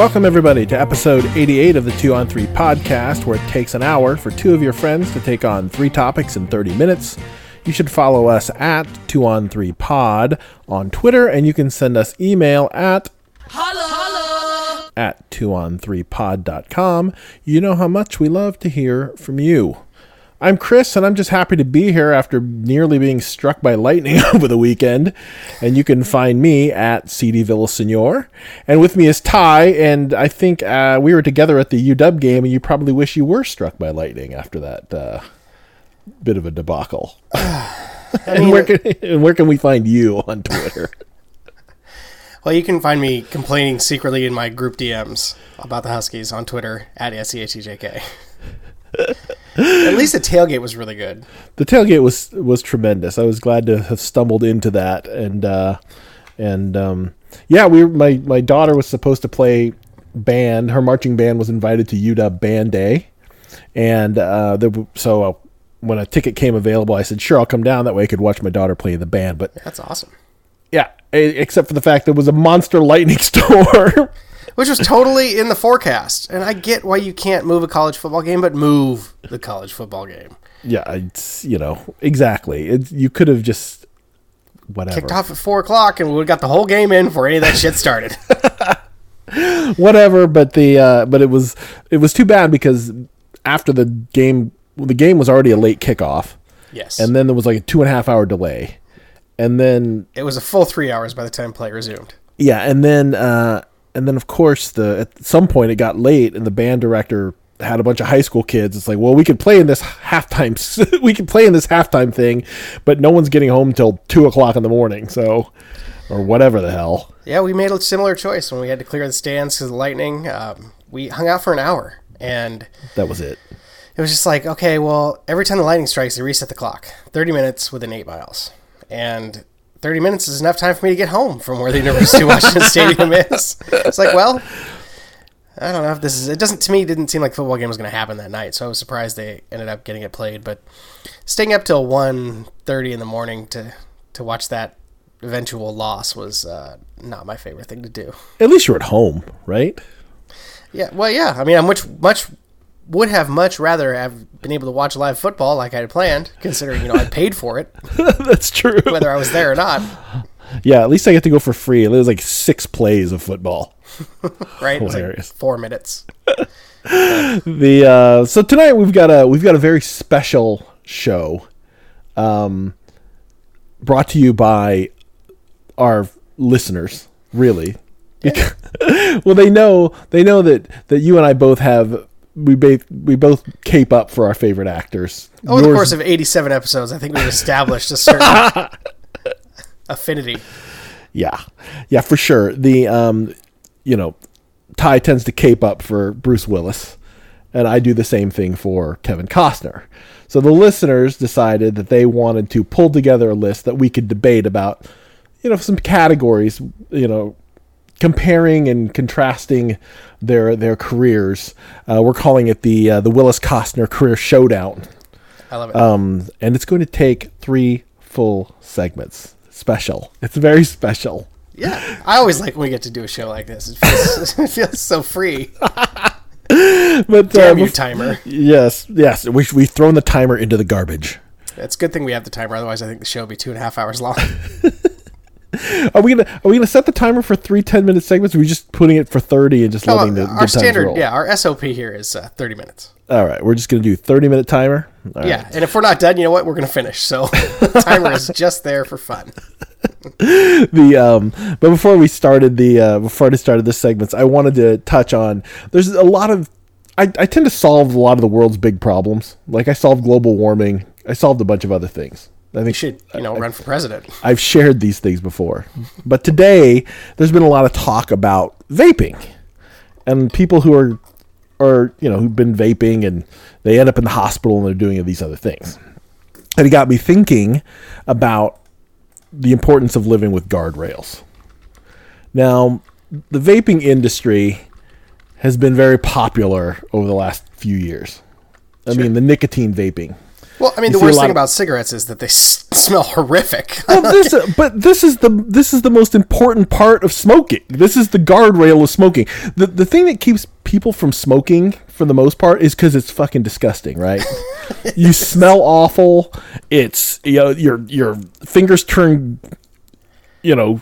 Welcome, everybody, to episode 88 of the 2 on 3 podcast, where it takes an hour for two of your friends to take on three topics in 30 minutes. You should follow us at 2 on 3 pod on Twitter, and you can send us email at Holla! at 2on3pod.com. You know how much we love to hear from you. I'm Chris, and I'm just happy to be here after nearly being struck by lightning over the weekend. And you can find me at CD Villasenor. And with me is Ty, and I think uh, we were together at the UW game, and you probably wish you were struck by lightning after that uh, bit of a debacle. and, where can, and where can we find you on Twitter? Well, you can find me complaining secretly in my group DMs about the Huskies on Twitter at SEHTJK. At least the tailgate was really good. The tailgate was was tremendous. I was glad to have stumbled into that, and uh, and um, yeah, we were, my my daughter was supposed to play band. Her marching band was invited to UW Band Day, and uh, there, so uh, when a ticket came available, I said, "Sure, I'll come down. That way, I could watch my daughter play the band." But That's awesome. yeah, except for the fact there was a monster lightning storm. Which was totally in the forecast. And I get why you can't move a college football game, but move the college football game. yeah, it's you know exactly. It, you could have just whatever. Kicked off at 4 o'clock, and we would have got the whole game in before any of that shit started. whatever but the uh but it was it was too bad because after the game the game was already a late kickoff yes. and then there was like a two and a half hour delay and then it was a full three hours by the time play resumed. yeah and then uh and then of course the at some point it got late and the band director had a bunch of high school kids it's like well we could play in this halftime we could play in this halftime thing but no one's getting home till two o'clock in the morning so or whatever the hell Yeah, we made a similar choice when we had to clear the stands because of the lightning. Um, we hung out for an hour, and that was it it was just like, okay, well, every time the lightning strikes, they reset the clock. 30 minutes within eight miles. And 30 minutes is enough time for me to get home from where the University of Washington Stadium is. It's like, well, I don't know if this is, it doesn't, to me, it didn't seem like the football game was going to happen that night. So I was surprised they ended up getting it played. But staying up till 1.30 in the morning to, to watch that eventual loss was uh, not my favorite thing to do. at least you're at home right Yeah, well, yeah. I mean, I'm much much would have much rather have been able to watch live football like I had planned, considering you know I paid for it, that's true whether I was there or not. Yeah, at least I get to go for free. There's like six plays of football. Right? It was like Hilarious. four minutes. The uh, so tonight we've got a we've got a very special show, um, brought to you by our listeners. Really, Because- well, they know they know that that you and I both have we both we both cape up for our favorite actors. Over the course of eighty-seven episodes, I think we've established a certain affinity. Yeah, yeah, for sure. The um, you know, Ty tends to cape up for Bruce Willis, and I do the same thing for Kevin Costner. So the listeners decided that they wanted to pull together a list that we could debate about, you know, some categories, you know, comparing and contrasting their their careers. Uh, we're calling it the uh, the Willis Costner Career Showdown I love it. um, and it's going to take three full segments. Special. It's very special. yeah, I always like when we get to do a show like this. It feels, it feels so free. But Damn uh, you, timer. yes, yes, we we've thrown the timer into the garbage. It's a good thing we have the timer, otherwise I think the show would be two and a half hours long. Are we gonna are we gonna set the timer for three 10 minute segments? Or are we just putting it for thirty and just Oh, letting the our standard, roll? yeah, our SOP here is uh, thirty minutes. All right, we're just gonna do thirty minute timer. All Yeah, right. and if we're not done, you know what? We're gonna finish. So timer is just there for fun. the um but before we started the uh before I started the segments, I wanted to touch on there's a lot of I, I tend to solve a lot of the world's big problems. Like I solved global warming. I solved a bunch of other things. I think You should, you know, run for president. I've shared these things before. But today there's been a lot of talk about vaping. And people who are are, you know, who've been vaping and they end up in the hospital and they're doing these other things. And it got me thinking about the importance of living with guardrails. Now, the vaping industry has been very popular over the last few years. I mean, the nicotine vaping. Well, I mean, You the worst thing of- about cigarettes is that they s- smell horrific. Well, this, uh, but this is the this is the most important part of smoking. This is the guardrail of smoking. The the thing that keeps people from smoking for the most part is because it's fucking disgusting, right? you smell awful. It's you know your your fingers turn, you know,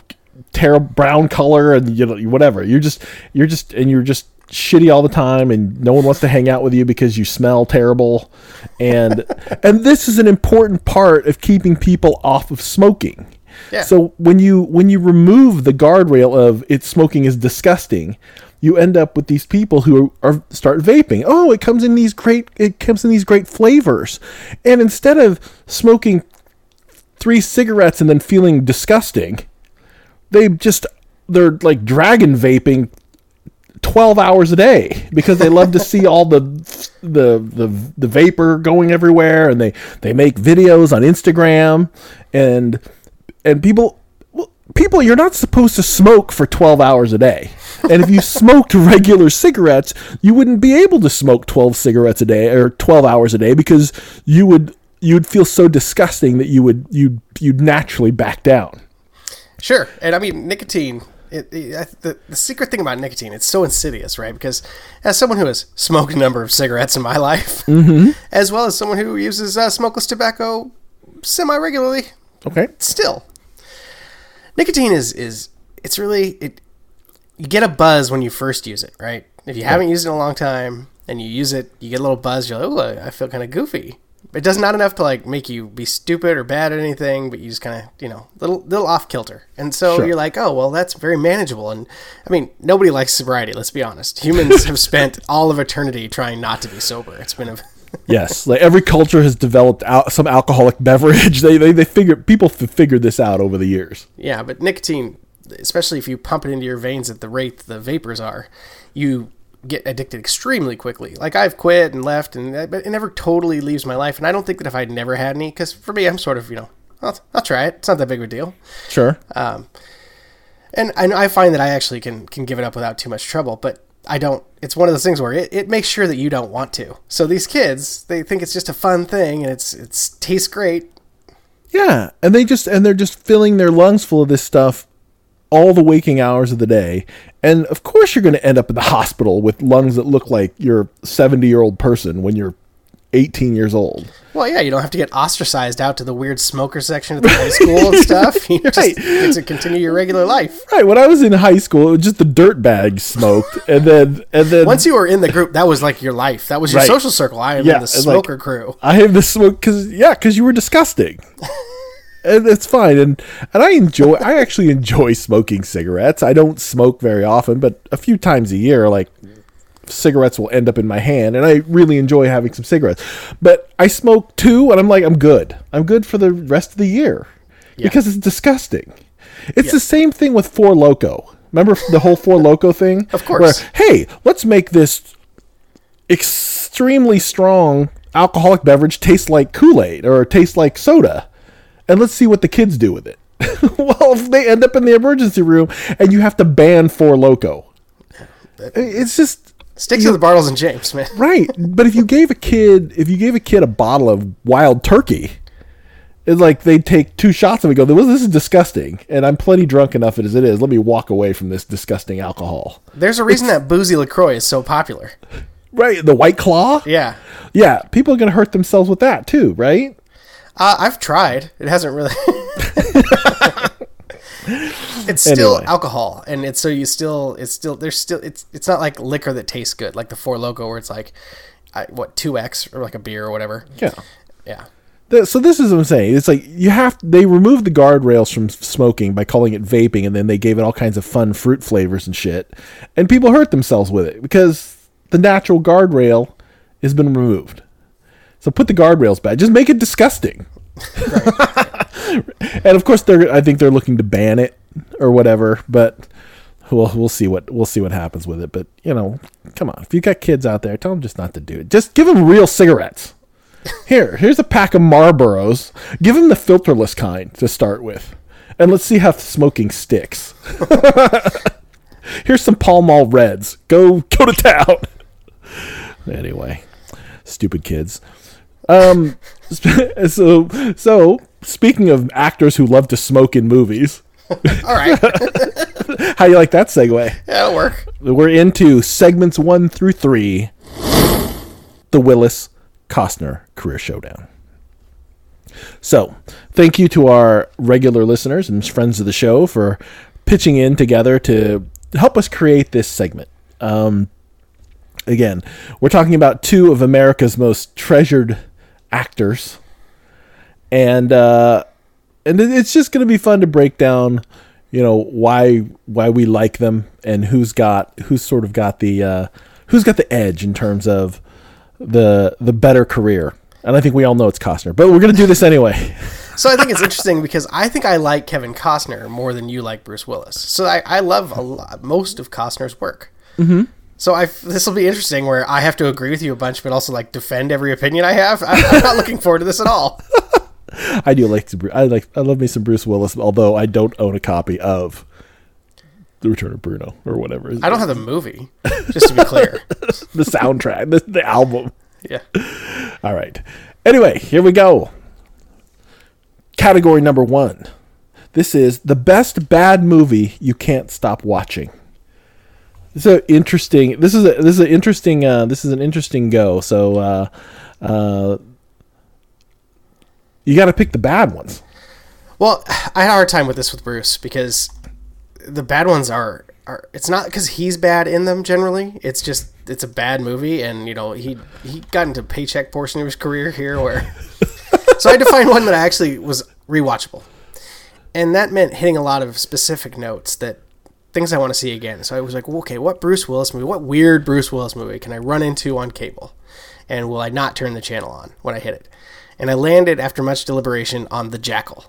terrible brown color and you know whatever. You're just you're just and you're just shitty all the time and no one wants to hang out with you because you smell terrible. And and this is an important part of keeping people off of smoking. Yeah. so when you when you remove the guardrail of it smoking is disgusting you end up with these people who are, are start vaping. Oh it comes in these great it comes in these great flavors. And instead of smoking three cigarettes and then feeling disgusting they just they're like dragon vaping 12 hours a day because they love to see all the the the, the vapor going everywhere and they they make videos on Instagram and and people people you're not supposed to smoke for 12 hours a day and if you smoked regular cigarettes you wouldn't be able to smoke 12 cigarettes a day or 12 hours a day because you would you'd feel so disgusting that you would you'd you'd naturally back down Sure, and I mean nicotine. It, it, the, the secret thing about nicotine, it's so insidious, right? Because as someone who has smoked a number of cigarettes in my life, as well as someone who uses uh, smokeless tobacco semi regularly, okay still, nicotine is is it's really it. You get a buzz when you first use it, right? If you haven't used it in a long time and you use it, you get a little buzz. You're like, oh, I feel kind of goofy. It does not enough to like make you be stupid or bad at anything, but you just kind of you know little little off kilter. And so Sure. you're like, oh well, that's very manageable. And I mean, nobody likes sobriety. Let's be honest. Humans have spent all of eternity trying not to be sober. It's been a Yes, like every culture has developed out some alcoholic beverage. They they, they figure people have figured this out over the years. Yeah, but nicotine, especially if you pump it into your veins at the rate the vapors are, you get addicted extremely quickly. Like I've quit and left, and but it never totally leaves my life. And I don't think that if I'd never had any, because for me, I'm sort of you know, I'll, I'll try it. It's not that big of a deal. Sure. Um, And and I find that I actually can can give it up without too much trouble, but. I don't. It's one of those things where it, it makes sure that you don't want to. So these kids, they think it's just a fun thing and it's it's tastes great. Yeah, and they just and they're just filling their lungs full of this stuff all the waking hours of the day. And of course you're going to end up in the hospital with lungs that look like you're a 70-year-old person when you're 18 years old. Well, yeah, you don't have to get ostracized out to the weird smoker section of the high school and stuff. You just get to continue your regular life. Right, when I was in high school, it was just the dirt bags smoked and then and then Once you were in the group, that was like your life. That was your Right. social circle. I am Yeah, in the it's like- smoker crew. I have the smoke because yeah, because you were disgusting. And it's fine, and and I enjoy. I actually enjoy smoking cigarettes. I don't smoke very often, but a few times a year, like cigarettes will end up in my hand, and I really enjoy having some cigarettes. But I smoke two, and I'm like, I'm good. I'm good for the rest of the year because it's disgusting. It's the same thing with Four Loco. Remember the whole Four Loco thing? Of course. Where, hey, let's make this extremely strong alcoholic beverage taste like Kool-Aid or taste like soda. And let's see what the kids do with it. well, if they end up in the emergency room and you have to ban Four Loco. It's just Stick to the Bartles and James, man. right. But if you gave a kid if you gave a kid a bottle of wild turkey, it's like they'd take two shots of it go, this is disgusting and I'm plenty drunk enough as it is. Let me walk away from this disgusting alcohol. There's a reason that boozy LaCroix is so popular. Right, the white claw? Yeah. Yeah, people are gonna hurt themselves with that too, right? Uh, I've tried. It hasn't really. it's still Anyway. alcohol, and it's so you still it's still there's still it's it's not like liquor that tastes good, like the Four Loco, where it's like, I, what two X or like a beer or whatever. Yeah. Yeah. So this is what I'm saying. It's like you have they removed the guardrails from smoking by calling it vaping, and then they gave it all kinds of fun fruit flavors and shit, and people hurt themselves with it because the natural guardrail has been removed. So put the guardrails back. Just make it disgusting. and of course, they're I think they're looking to ban it or whatever, but. We'll, we'll see what we'll see what happens with it, but you know, come on! If you've got kids out there, tell them just not to do it. Just give them real cigarettes. Here, here's a pack of Marlboros. Give them the filterless kind to start with, and let's see how smoking sticks. here's some Pall Mall Reds. Go, go to town. anyway, stupid kids. Um, so so speaking of actors who love to smoke in movies, All right, how you like that segue? that'll work. We're into segments one through three. The Willis Costner Career Showdown. So, thank you to our regular listeners and friends of the show for pitching in together to help us create this segment. Um, again, we're talking about two of America's most treasured actors, and uh, and it's just going to be fun to break down, you know, why why we like them and who's got who's sort of got the uh, who's got the edge in terms of the the better career. And I think we all know it's Costner, but we're going to do this anyway. So I think it's interesting because I think I like Kevin Costner more than you like Bruce Willis. So I, I love a lot, most of Costner's work. Mm-hmm. So I this will be interesting where I have to agree with you a bunch, but also like defend every opinion I have. I'm, I'm not looking forward to this at all. I do like to. I like I love me some Bruce Willis, although I don't own a copy of The Return of Bruno or whatever. I don't have the movie, just to be clear. the soundtrack, the, the album. Yeah. All right. Anyway, here we go. Category number one. This is the best bad movie you can't stop watching. This is a interesting. This is a this is an interesting. Uh, this is an interesting go. So, uh, uh, you got to pick the bad ones. Well, I had a hard time with this with Bruce because the bad ones are are it's not because he's bad in them generally. It's just it's a bad movie, and you know he he got into paycheck portion of his career here where. so I had to find one that actually was rewatchable, and that meant hitting a lot of specific notes that things I want to see again. So I was like, well, okay, what Bruce Willis movie, what weird Bruce Willis movie can I run into on cable, and will I not turn the channel on when I hit it? And I landed after much deliberation on The Jackal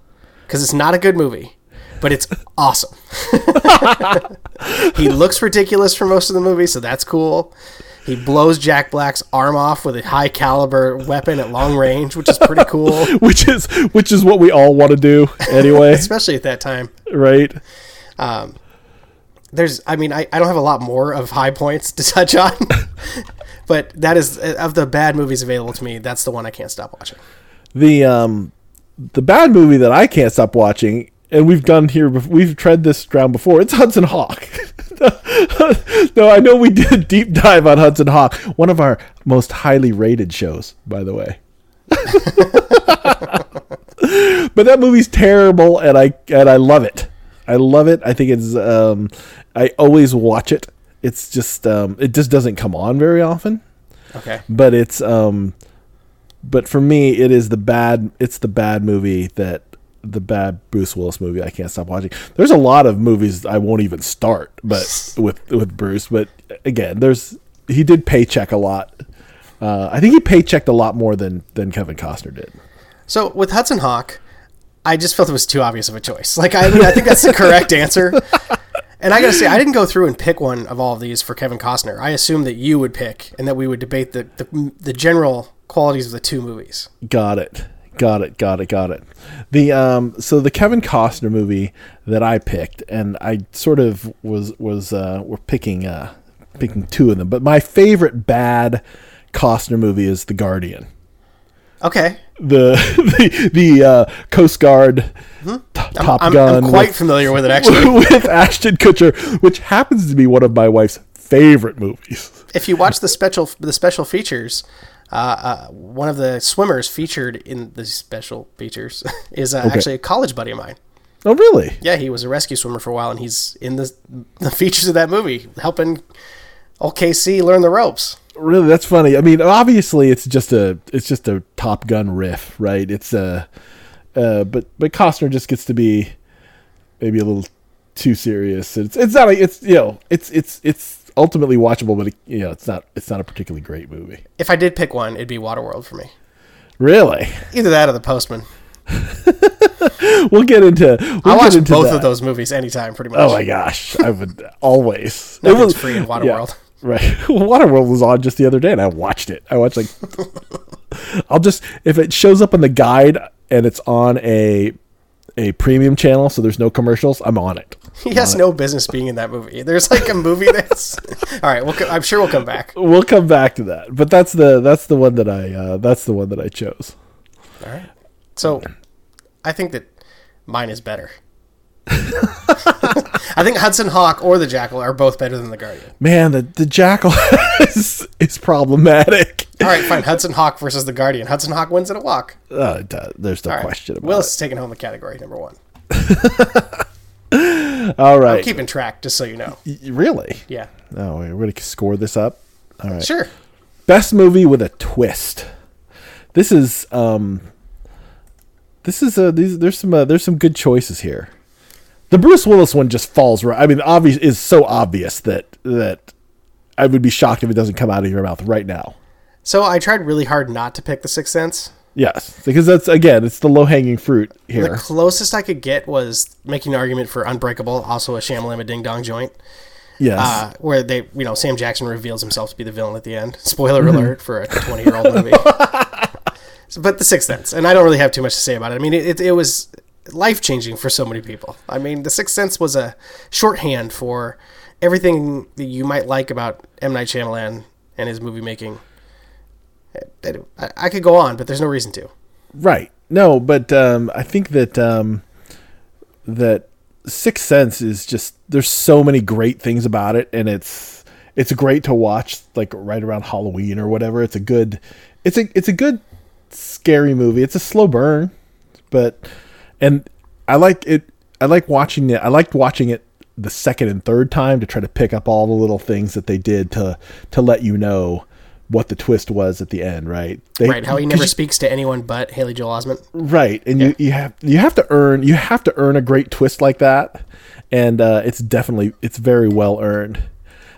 because it's not a good movie, but it's awesome. he looks ridiculous for most of the movie, so that's cool. He blows Jack Black's arm off with a high caliber weapon at long range, which is pretty cool, which is which is what we all want to do anyway, especially at that time. right? Um, There's, I mean, I, I don't have a lot more of high points to touch on, but that is of the bad movies available to me. That's the one I can't stop watching. The um the bad movie that I can't stop watching, and we've done here, we've tread this ground before. It's Hudson Hawk. no, I know we did a deep dive on Hudson Hawk, one of our most highly rated shows, by the way. but that movie's terrible, and I and I love it. I love it. I think it's. Um, I always watch it. It's just. Um, it just doesn't come on very often Okay. but it's um but for me it is the bad it's the bad movie that the bad Bruce Willis movie I can't stop watching. There's a lot of movies I won't even start but with with Bruce but again there's he did paycheck a lot. Uh, I think he paychecked a lot more than than Kevin Costner did. So with Hudson Hawk, I just felt it was too obvious of a choice. Like I I think that's the correct answer. And I gotta say, I didn't go through and pick one of all of these for Kevin Costner. I assumed that you would pick, and that we would debate the the, the general qualities of the two movies. Got it. Got it. Got it. Got it. The um so the Kevin Costner movie that I picked and I sort of was was uh we're picking uh picking two of them, but my favorite bad Costner movie is The Guardian. Okay, The the the uh, Coast Guard t- Top I'm, Gun I'm quite with, familiar with it actually. with Ashton Kutcher, which happens to be one of my wife's favorite movies. if you watch the special the special features, uh, uh, one of the swimmers featured in the special features is uh, actually a college buddy of mine. Oh, really? Yeah, he was a rescue swimmer for a while, and he's in the the features of that movie, helping old KC learn the ropes. Really that's funny i mean obviously it's just a it's just a top gun riff right it's a uh but but costner just gets to be maybe a little too serious it's it's not a, it's you know it's it's it's ultimately watchable but it, you know it's not it's not a particularly great movie If I did pick one, it'd be Waterworld for me. really Either that or The Postman. we'll get into we'll I watch into both that. of those movies anytime, pretty much. oh my gosh i would always It was- free in yeah, Waterworld. right waterworld was on just the other day and i watched it i watched like I'll just if it shows up on the guide and it's on a a premium channel, so there's no commercials, I'm on it. He has no business being in that movie. There's like a movie that's. All right, we'll, co- I'm sure we'll come back. We'll come back to that, but that's the that's the one that I uh, that's the one that I chose. All right. So, I think that mine is better. I think Hudson Hawk or the Jackal are both better than the Guardian. Man, the the jackal is, is problematic. All right, fine. Hudson Hawk versus the Guardian. Hudson Hawk wins in a walk. Uh, there's no All right. question about Willis is taking home the category number one. All right, Keeping track, just so you know. Really? Yeah. Oh, we're going to score this up. All right. Sure. Best movie with a twist. This is um. This is uh these there's some uh, there's some good choices here. The Bruce Willis one just falls right. I mean, obvious is so obvious that that I would be shocked if it doesn't come out of your mouth right now. So I tried really hard not to pick The Sixth Sense. Yes, because that's again, it's the low hanging fruit here. The closest I could get was making an argument for Unbreakable, also a Shamalama Ding Dong joint, Yes, uh, where they, you know, Sam Jackson reveals himself to be the villain at the end. Spoiler Mm-hmm. alert for a 20 year old movie. But The Sixth Sense, and I don't really have too much to say about it. I mean, it, it, it was life changing for so many people. I mean, The Sixth Sense was a shorthand for everything that you might like about M. Night Shyamalan and his movie making. I, could go on, but there's no reason to. right. No, but um, I think that um, that Sixth Sense is just there's so many great things about it, and it's it's great to watch like right around Halloween or whatever. It's a good it's a it's a good scary movie. It's a slow burn, but and I like it. I like watching it. I liked watching it the second and third time to try to pick up all the little things that they did to to let you know what the twist was at the end. Right? They, Right, how he never speaks to anyone but Haley Joel Osment. right and you, you have you have to earn you have to earn a great twist like that and uh, it's definitely it's very well earned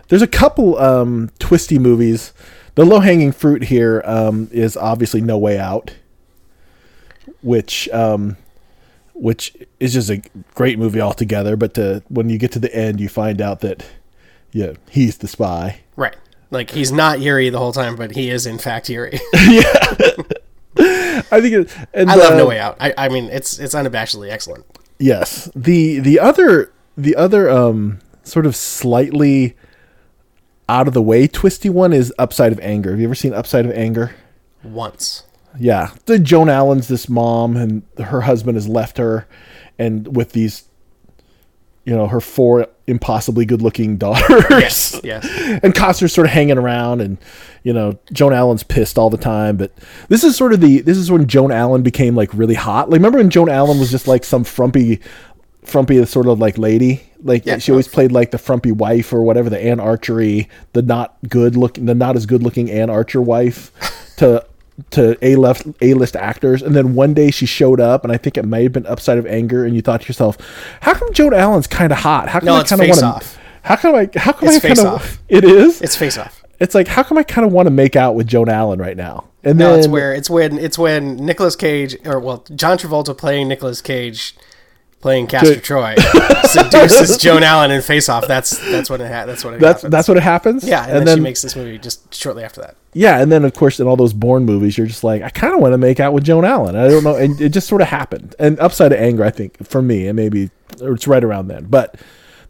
there's a couple um, twisty movies the low hanging fruit here um, is obviously no way out which um, which is just a great movie altogether but to, when you get to the end you find out that yeah he's the spy Right. Like he's not Yuri the whole time, but he is in fact Yuri. yeah. i think it, and I love uh, No Way Out. I, I mean, it's it's unabashedly excellent. Yes. The the other the other um sort of slightly out of the way twisty one is Upside of Anger. Have you ever seen Upside of Anger? Once. Yeah. The Joan Allen's this mom and her husband has left her and with these you know, her four impossibly good looking daughters. Yes. Yes. and Costner's sort of hanging around, and you know Joan Allen's pissed all the time. But this is sort of the this is when Joan Allen became like really hot. Like remember when Joan Allen was just like some frumpy, frumpy sort of like lady. Like Yeah. she always played like the frumpy wife or whatever, the Ann Archery, the not good looking, the not as good looking Anne Archer wife to to a left a list actors. And then one day she showed up, and I think it may have been Upside of Anger, and you thought to yourself, how come Joan Allen's kind of hot? How come No, I kind of want to? How come I? How come It's I kind Face of? Off. It is. It's Face Off. It's like how come I kind of want to make out with Joan Allen right now? And No, then it's where it's when it's when Nicolas Cage or well John Travolta playing Nicolas Cage playing Castor To- Troy seduces Joan Allen in Face Off. That's that's what it ha- that's what it that's happens. that's what it happens. yeah, and, then, she makes this movie just shortly after that. yeah, and then of course in all those Bourne movies, you're just like I kind of want to make out with Joan Allen. I don't know, and it just sort of happened. And Upside of Anger, I think for me, and maybe or it's right around then, but.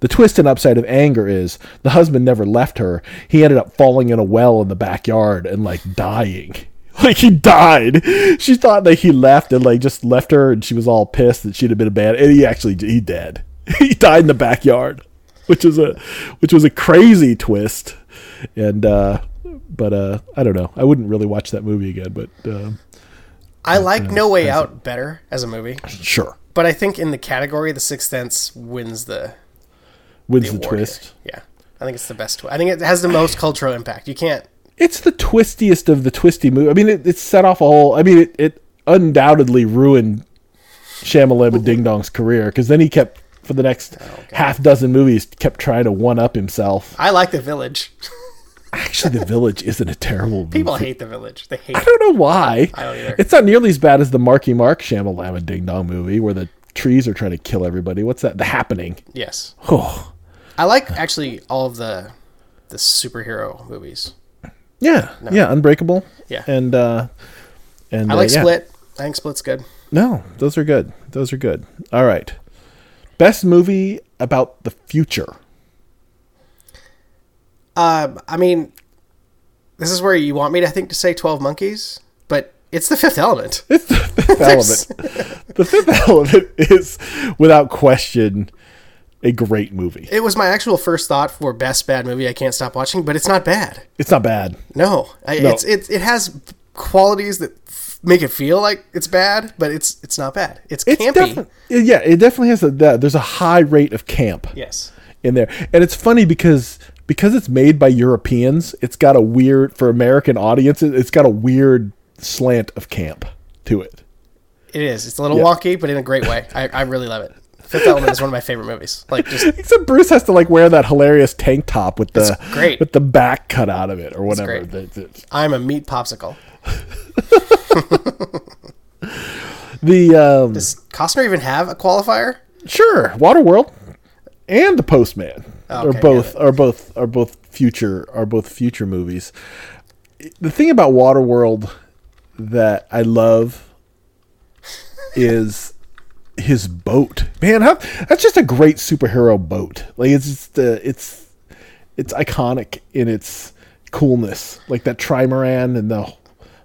The twist in Upside of Anger is the husband never left her. He ended up falling in a well in the backyard and like dying. Like he died. She thought that he left and like just left her, and she was all pissed that she'd have been a bad. And he actually he dead. He died in the backyard, which was a which was a crazy twist. And uh, but uh, I don't know. I wouldn't really watch that movie again. But um, I like No Way Out better as a movie, sure, but I think in the category, The Sixth Sense wins the wins the, award twist. here. Yeah, I think it's the best. Twi- I think it has the most cultural impact. You can't. It's the twistiest of the twisty movie. I mean, it, it set off a whole. I mean, it, it undoubtedly ruined Shamalama Ding Dong's career because then he kept for the next oh, half dozen movies kept trying to one up himself. I like The Village. Actually, The Village isn't a terrible movie. People hate The Village. They hate. I don't know why. I don't either. It's not nearly as bad as the Marky Mark Shamalama Ding Dong movie where the trees are trying to kill everybody. What's that? The Happening. Yes, Oh, I like actually all of the the superhero movies. Yeah, yeah. Unbreakable. Yeah. and uh, and I like uh, yeah. Split. I think Split's good. No, those are good. Those are good. All right. Best movie about the future. Um, I mean, this is where you want me to I think to say Twelve Monkeys, but it's the Fifth Element. It's the fifth element. the fifth element is, without question, a great movie. It was my actual first thought for best bad movie I can't stop watching, but it's not bad. It's not bad. No, I, No. it's it, it has qualities that f- make it feel like it's bad, but it's it's not bad. It's, It's campy. defi- yeah, it definitely has a. that- There's a high rate of camp yes. in there, and it's funny because because it's made by Europeans. It's got a weird for American audiences. It's got a weird slant of camp to it. It is. It's a little Yeah. wonky, but in a great way. I, I really love it. Fifth Element is one of my favorite movies. Like just Except Bruce has to like wear that hilarious tank top with the great. with the back cut out of it or whatever. great. The, the, I'm a meat popsicle. the um, Does Costner even have a qualifier? Sure, Waterworld and The Postman are Okay, both are both are both future are both future movies. The thing about Waterworld that I love is his boat. Man, how, that's just a great superhero boat. Like it's just uh, it's it's iconic in its coolness. Like that trimaran and the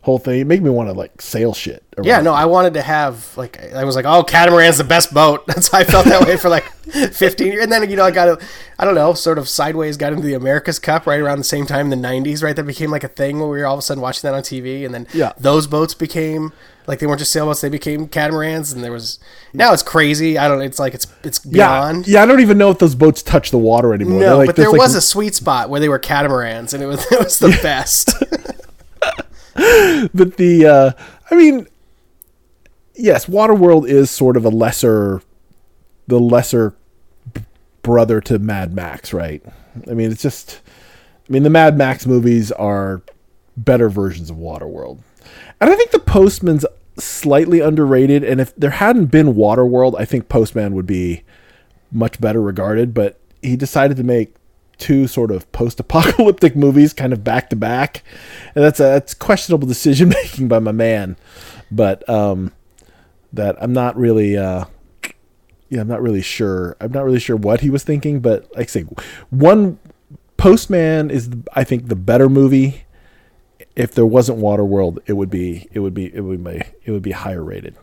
whole thing. It made me want to like sail shit. around. Yeah, no, I wanted to have like I was like, oh, catamaran's the best boat. That's how I felt that way for like 15 years. And then you know I got a, I don't know, sort of sideways got into the America's Cup right around the same time in the 90s. Right, that became like a thing where we were all of a sudden watching that on TV, and then Yeah. those boats became like they weren't just sailboats; they became catamarans, and there was now it's crazy. I don't. It's like it's it's beyond. yeah. I don't even know if those boats touch the water anymore. No, like- but there like- was a sweet spot where they were catamarans, and it was it was the best. but the uh i mean yes waterworld is sort of a lesser the lesser brother to mad max right i mean it's just i mean the mad max movies are better versions of waterworld and i think the postman's slightly underrated and if there hadn't been waterworld i think postman would be much better regarded but he decided to make two sort of post-apocalyptic movies kind of back to back and that's a that's questionable decision making by my man but um that i'm not really uh yeah i'm not really sure i'm not really sure what he was thinking but like i say one postman is i think the better movie if there wasn't waterworld it would be it would be it would be it would be higher rated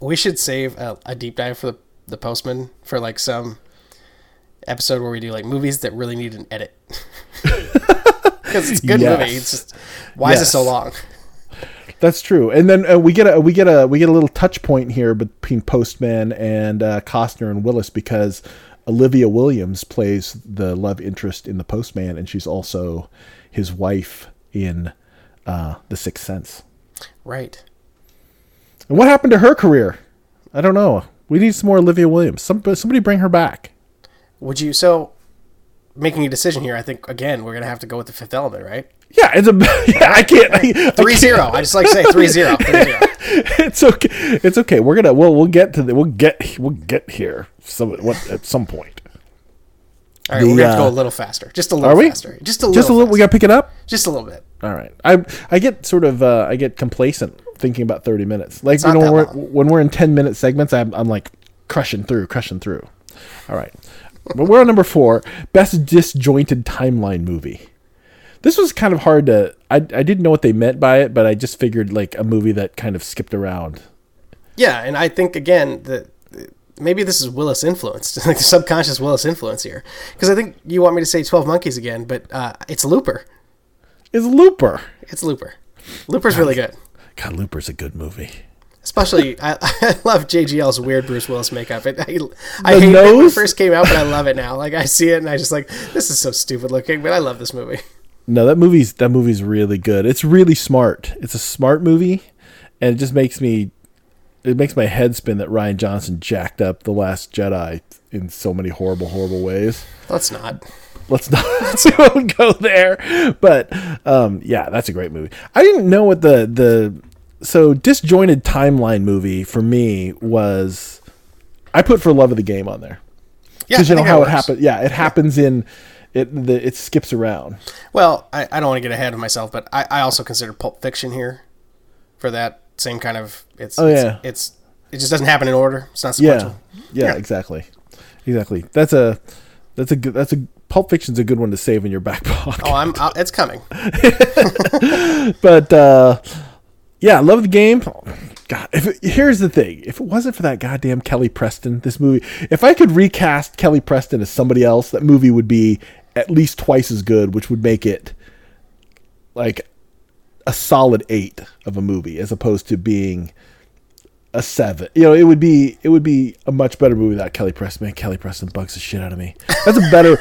We should save a, a deep dive for the, the Postman for like some episode where we do like movies that really need an edit. Because it's a good Yes. movie. It's just why is it so long? That's true. And then uh, we get a we get a we get a little touch point here between Postman and uh, Costner and Willis because Olivia Williams plays the love interest in the Postman, and she's also his wife in uh, The Sixth Sense. Right. And what happened to her career? I don't know. We need some more Olivia Williams. Some somebody bring her back. Would you so making a decision here? I think again we're gonna have to go with the Fifth Element, right? Yeah, it's a yeah. I can't. I, I Three can't- zero. I just like to say three zero. Three zero. It's okay. It's okay. We're gonna. Well, we'll get to the. We'll get. We'll get here. Some what at some point. All right, The, we're gonna have to go a little faster. Just a little Are we? faster. Just a little. Just a little. We gotta pick it up. Just a little bit. All right. I I get sort of uh, I get complacent thinking about thirty minutes. Like you know when we're, when we're in ten minute segments, I'm I'm like crushing through, crushing through. All right. but we're on number four, best disjointed timeline movie. This was kind of hard to. I I didn't know what they meant by it, but I just figured like a movie that kind of skipped around. Yeah, and I think again that maybe this is Willis influenced, like the subconscious Willis influence here, because I think you want me to say Twelve Monkeys again, but uh, it's Looper. It's Looper? It's Looper. Looper's really good. God, Looper's a good movie. Especially, I, I love JGL's weird Bruce Willis makeup. It, I, I hated it when it first came out, but I love it now. Like I see it and I just like this is so stupid looking, but I love this movie. No, that movie's that movie's really good. It's really smart. It's a smart movie, and it just makes me it makes my head spin that Rian Johnson jacked up the Last Jedi in so many horrible, horrible ways. Let's not. Let's not let's not go there. But um, yeah, that's a great movie. I didn't know what the the so disjointed timeline movie for me was. I put for love of the game on there Yeah, because you know how it happens. Yeah, it happens in it. The, it skips around. Well, I, I don't want to get ahead of myself, but I, I also consider Pulp Fiction here for that same kind of. It's Oh, it's, yeah. it's it just doesn't happen in order. It's not Yeah, sequential. yeah, Yeah. exactly, exactly. That's a that's a good that's a Pulp Fiction's a good one to save in your back pocket. Oh, I'm. i it's coming. But uh, yeah, I love the game. God, if it, here's the thing: if it wasn't for that goddamn Kelly Preston, this movie, if I could recast Kelly Preston as somebody else, that movie would be at least twice as good, which would make it like a solid eight of a movie, as opposed to being a seven. You know, it would be it would be a much better movie without Kelly Preston. Man, Kelly Preston bugs the shit out of me. That's a better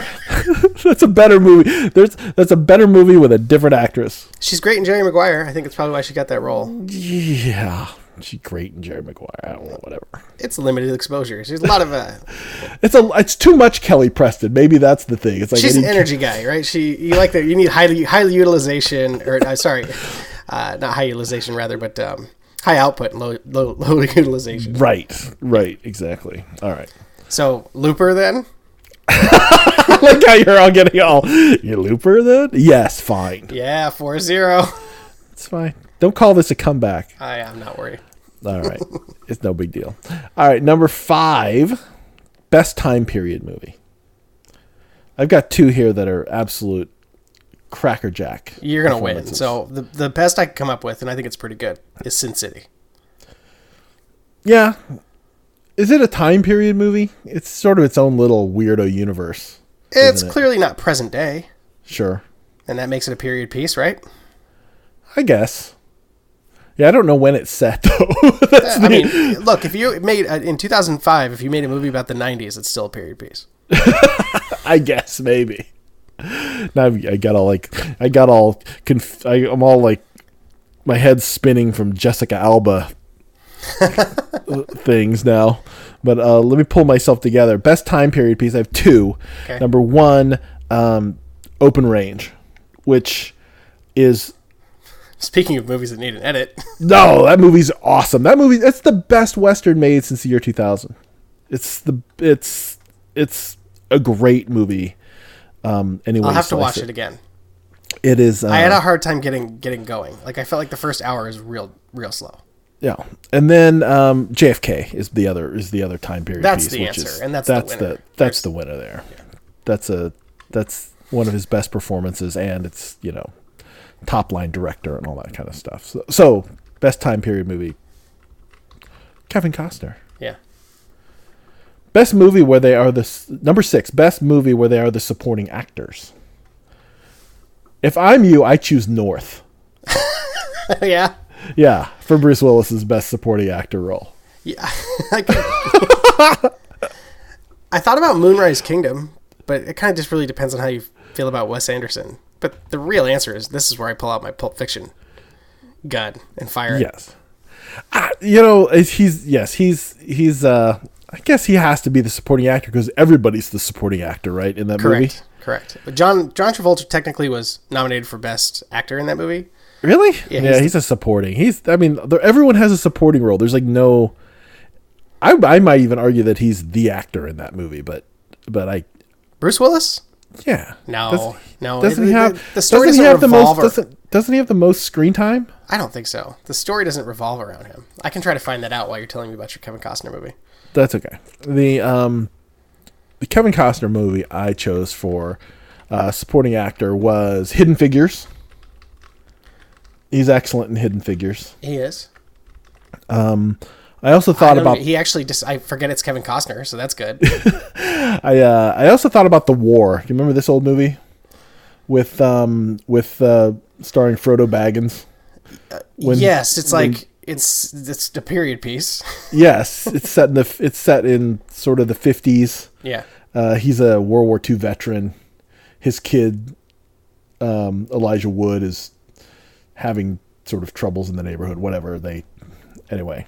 that's a better movie. There's that's a better movie with a different actress. She's great in Jerry Maguire. I think it's probably why she got that role. Yeah, she's great in Jerry Maguire. I don't know, whatever. It's limited exposure. There's a lot of. Uh, It's a it's too much Kelly Preston. Maybe that's the thing. It's like she's an energy guy, right? She you like that. You need highly highly utilization, or uh, sorry, uh, not high utilization, rather, but um, high output, and low low, low utilization. Right, right, exactly. All right. So Looper, then. I like how you're all getting all you looper then? Yes, fine. Yeah, 4-0. It's fine. Don't call this a comeback. I am not worried. All right. it's no big deal. All right, number five, best time period movie. I've got two here that are absolute crackerjack. You're gonna win. So the the best I can come up with, and I think it's pretty good, is Sin City. Yeah. Is it a time period movie? It's sort of its own little weirdo universe. It's Isn't it? clearly not present day, Sure. and that makes it a period piece, right? I guess. Yeah, I don't know when it's set though. That's I the- mean, look, if you made uh, in 2005, if you made a movie about the 90s, it's still a period piece. I guess maybe. Now I got all like I got all conf- I, I'm all like my head's spinning from Jessica Alba things now. But uh, let me pull myself together. Best time period piece. I have two. Okay. Number one, um, Open Range, which is Speaking of movies that need an edit, no, that movie's awesome. That movie it's the best western made since the year 2000. It's the it's it's a great movie. Um anyway, I'll have to watch it again. It is uh, I had a hard time getting getting going. Like I felt like the first hour is real real slow. yeah. And then um JFK is the other is the other time period That's piece, the which answer, is- and that's the that's winner. the that's the winner there. That's a that's one of his best performances and it's, you know, top line director and all that kind of stuff. So, so best time period movie Kevin Costner. Yeah. Best movie where they are the number six. Best movie where they are the supporting actors. If I'm you, I choose North. yeah. Yeah, for Bruce Willis's best supporting actor role. Yeah. I I thought about Moonrise Kingdom, but it kind of just really depends on how you feel about Wes Anderson. But the real answer is this is where I pull out my Pulp Fiction gun and fire. Yes, uh, you know he's yes he's he's. uh I guess he has to be the supporting actor because everybody's the supporting actor, right? In that movie, Correct. Correct. But John John Travolta technically was nominated for best actor in that movie. really? Yeah, Yeah, he's he's, a supporting. He's. I mean, everyone has a supporting role. There's like no. I I might even argue that he's the actor in that movie, but but I Bruce Willis? Yeah. No, Does- no. Doesn't it- he have the story doesn't doesn't have the most ar- doesn't, doesn't he have the most screen time? I don't think so. The story doesn't revolve around him. I can try to find that out while you're telling me about your Kevin Costner movie. That's okay. The um the Kevin Costner movie I chose for uh, supporting actor was Hidden Figures. He's excellent in Hidden Figures. He is. I also thought don't- about he actually just I forget it's Kevin Costner, so that's good. I uh, I also thought about The War. Do you remember this old movie with um with uh, starring Frodo Baggins? When- yes, it's when- like it's it's a period piece. Yes, it's set in the it's set in sort of the fifties. yeah. Uh, he's a World War II veteran. His kid, um, Elijah Wood, is having sort of troubles in the neighborhood. Whatever they, anyway,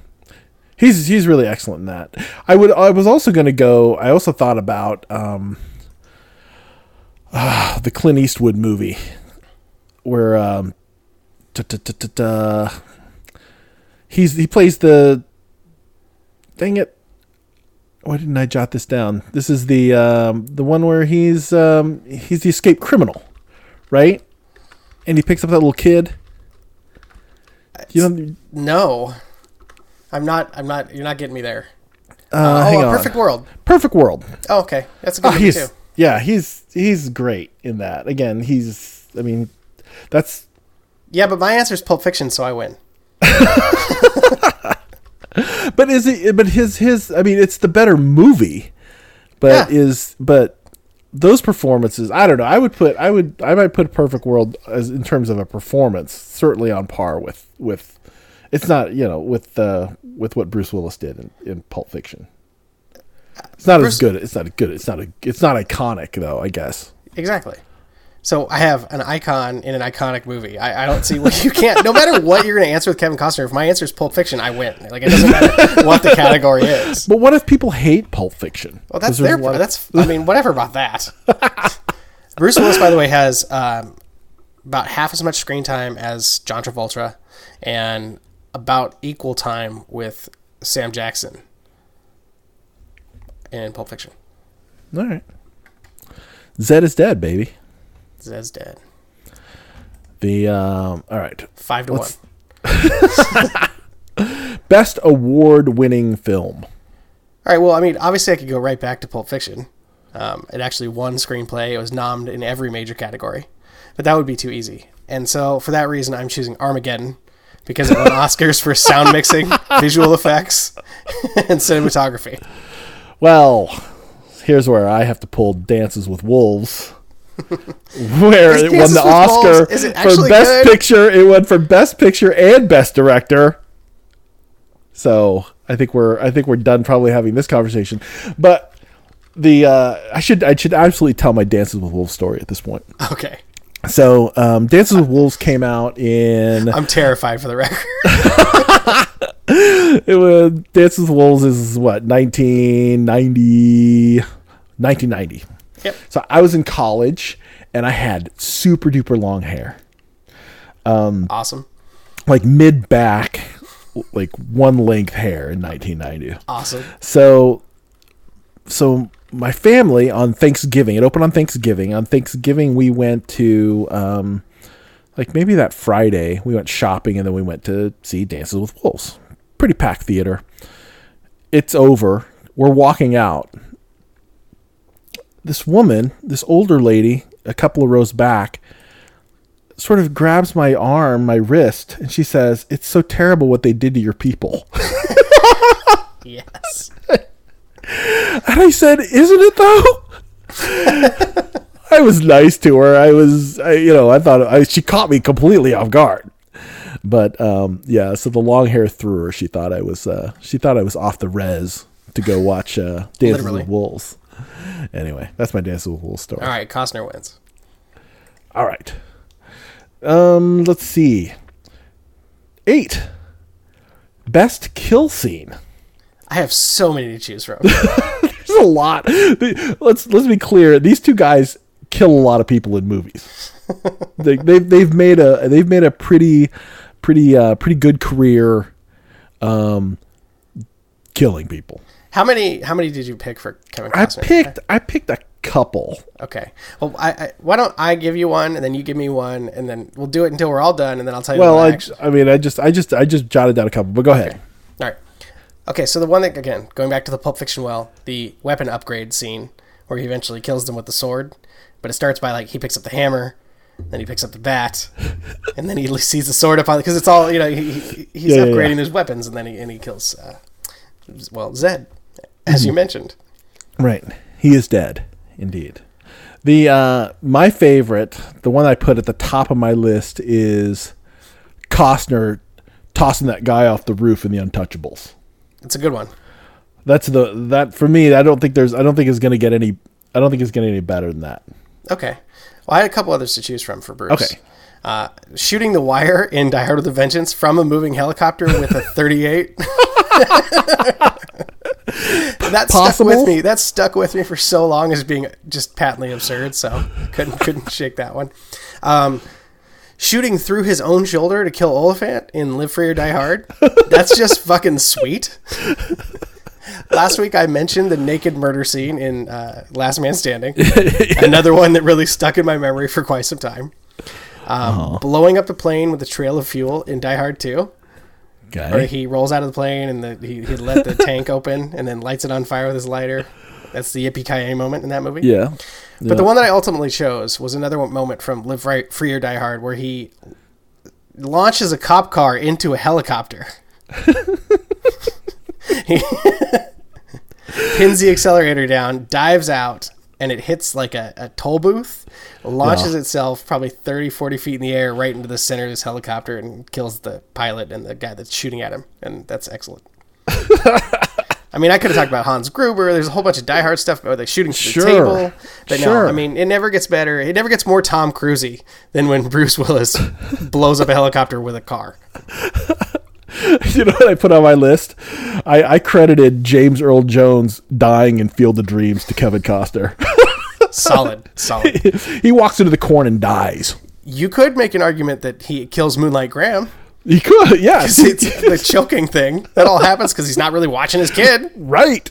he's he's really excellent in that. I would I was also going to go. I also thought about um, ah, the Clint Eastwood movie where um, he's he plays the dang it why didn't I jot this down? This is the um, the one where he's um, he's the escaped criminal, right? And he picks up that little kid. You know, No. I'm not. I'm not. You're not getting me there. Uh, oh, hang a on. Perfect World. Perfect World. Oh, okay. That's a good Oh, he's too. yeah, he's he's great in that. Again, he's. I mean, that's Yeah, but my answer is Pulp Fiction, so I win. But is it? But his his. I mean, it's the better movie. But Yeah. is but those performances. I don't know. I would put. I would. I might put Perfect World as in terms of a performance, certainly on par with with. It's not you know with uh, with what Bruce Willis did in, in Pulp Fiction. It's not Bruce- as good. It's not a good. It's not a. It's not iconic though. I guess. Exactly. So I have an icon in an iconic movie. I, I don't see what you can't. No matter what you're going to answer with Kevin Costner, if my answer is Pulp Fiction, I win. Like it doesn't matter what the category is. But what if people hate Pulp Fiction? Well, that's their. of- That's. I mean, whatever about that. Bruce Willis, by the way, has um, about half as much screen time as John Travolta, and about equal time with Sam Jackson in Pulp Fiction. all right. Zed is dead, baby. Zed's dead. The um. All right. Five to Let's- one. Best award-winning film. All right. Well, I mean, obviously, I could go right back to Pulp Fiction. Um, it actually won screenplay. It was nommed in every major category, but that would be too easy. And so, for that reason, I'm choosing Armageddon because it won Oscars for sound mixing, visual effects, and cinematography. Well, here's where I have to pull Dances with Wolves. Where it won the Oscar Wolves- is it for Best good? Picture. It won for Best Picture and Best Director. So I think we're I think we're done probably having this conversation. But the uh, I should I should absolutely tell my Dances with Wolves story at this point. Okay. So um, Dances with Wolves came out in I'm terrified for the record. it was Dances with Wolves is what 1990 1990. Yep. So I was in college and I had super duper long hair, Um, Awesome. like mid back, like one length hair in 1990. Awesome. So, so my family on Thanksgiving, it opened on Thanksgiving. On Thanksgiving, we went to, um, like maybe that Friday, we went shopping and then we went to see Dances with Wolves. Pretty packed theater. It's over. We're walking out. This woman, this older lady, a couple of rows back, sort of grabs my arm, my wrist, and she says, It's so terrible what they did to your people. Yes. And I said, "Isn't it though?" I was nice to her. I was, I, you know, I thought I, she caught me completely off guard. But um, yeah, so the long hair threw her. She thought I was, uh, she thought I was off the res to go watch uh, Literally. with Wolves. Anyway, that's my Dances with Wolves story. All right. Costner wins. All right. Um, let's see. Eight. Best kill scene. I have so many to choose from. There's a lot. Let's let's be clear. These two guys kill a lot of people in movies. they, they've they've made a they've made a pretty pretty uh, pretty good career, um, killing people. How many? How many did you pick for Kevin I picked I picked a couple. Okay. Well, I, I why don't I give you one and then you give me one and then we'll do it until we're all done and then I'll tell you. Well, I I, I mean I just I just I just jotted down a couple. But go ahead. all right. Okay, so the one that again going back to the Pulp Fiction well, the weapon upgrade scene where he eventually kills them with the sword, but it starts by like he picks up the hammer, then he picks up the bat, and then he sees the sword up on because it's all you know he, he, he's yeah, upgrading yeah. his weapons and then he and he kills uh, well Zed as Mm-hmm. you mentioned. Right. He is dead, indeed. The uh my favorite, the one I put at the top of my list is Costner tossing that guy off the roof in the Untouchables. It's a good one. That's the that for me, I don't think there's I don't think it's gonna get any I don't think it's getting any better than that. Okay. Well, I had a couple others to choose from for Bruce. Okay. Uh, shooting the wire in Die Hard with a Vengeance from a moving helicopter with a 38. that stuck with me. That stuck with me for so long as being just patently absurd. So couldn't couldn't shake that one. Um, shooting through his own shoulder to kill Olyphant in Live Free or Die Hard. That's just fucking sweet. Last week I mentioned the naked murder scene in uh, Last Man Standing. Another one that really stuck in my memory for quite some time. Um, Blowing up the plane with a trail of fuel in Die Hard 2. Okay. Where he rolls out of the plane and the, he, he let the tank open and then lights it on fire with his lighter. That's the yippee ki moment in that movie. Yeah. But the one that I ultimately chose was another moment from Live Right, Free or Die Hard, where he launches a cop car into a helicopter. he pins the accelerator down, dives out, and it hits like a, a toll booth, launches itself probably 30, 40 feet in the air right into the center of this helicopter and kills the pilot and the guy that's shooting at him. And that's excellent. I mean, I could have talked about Hans Gruber. There's a whole bunch of Die Hard stuff about like shooting through Sure. the table. But Sure. no, I mean, it never gets better. It never gets more Tom Cruisey than when Bruce Willis blows up a helicopter with a car. you know what I put on my list? I, I credited James Earl Jones dying in Field of Dreams to Kevin Costner. Solid, solid. he walks into the corn and dies. You could make an argument that he kills Moonlight Graham. He could, yes. It's the choking thing. That all happens because he's not really watching his kid. right.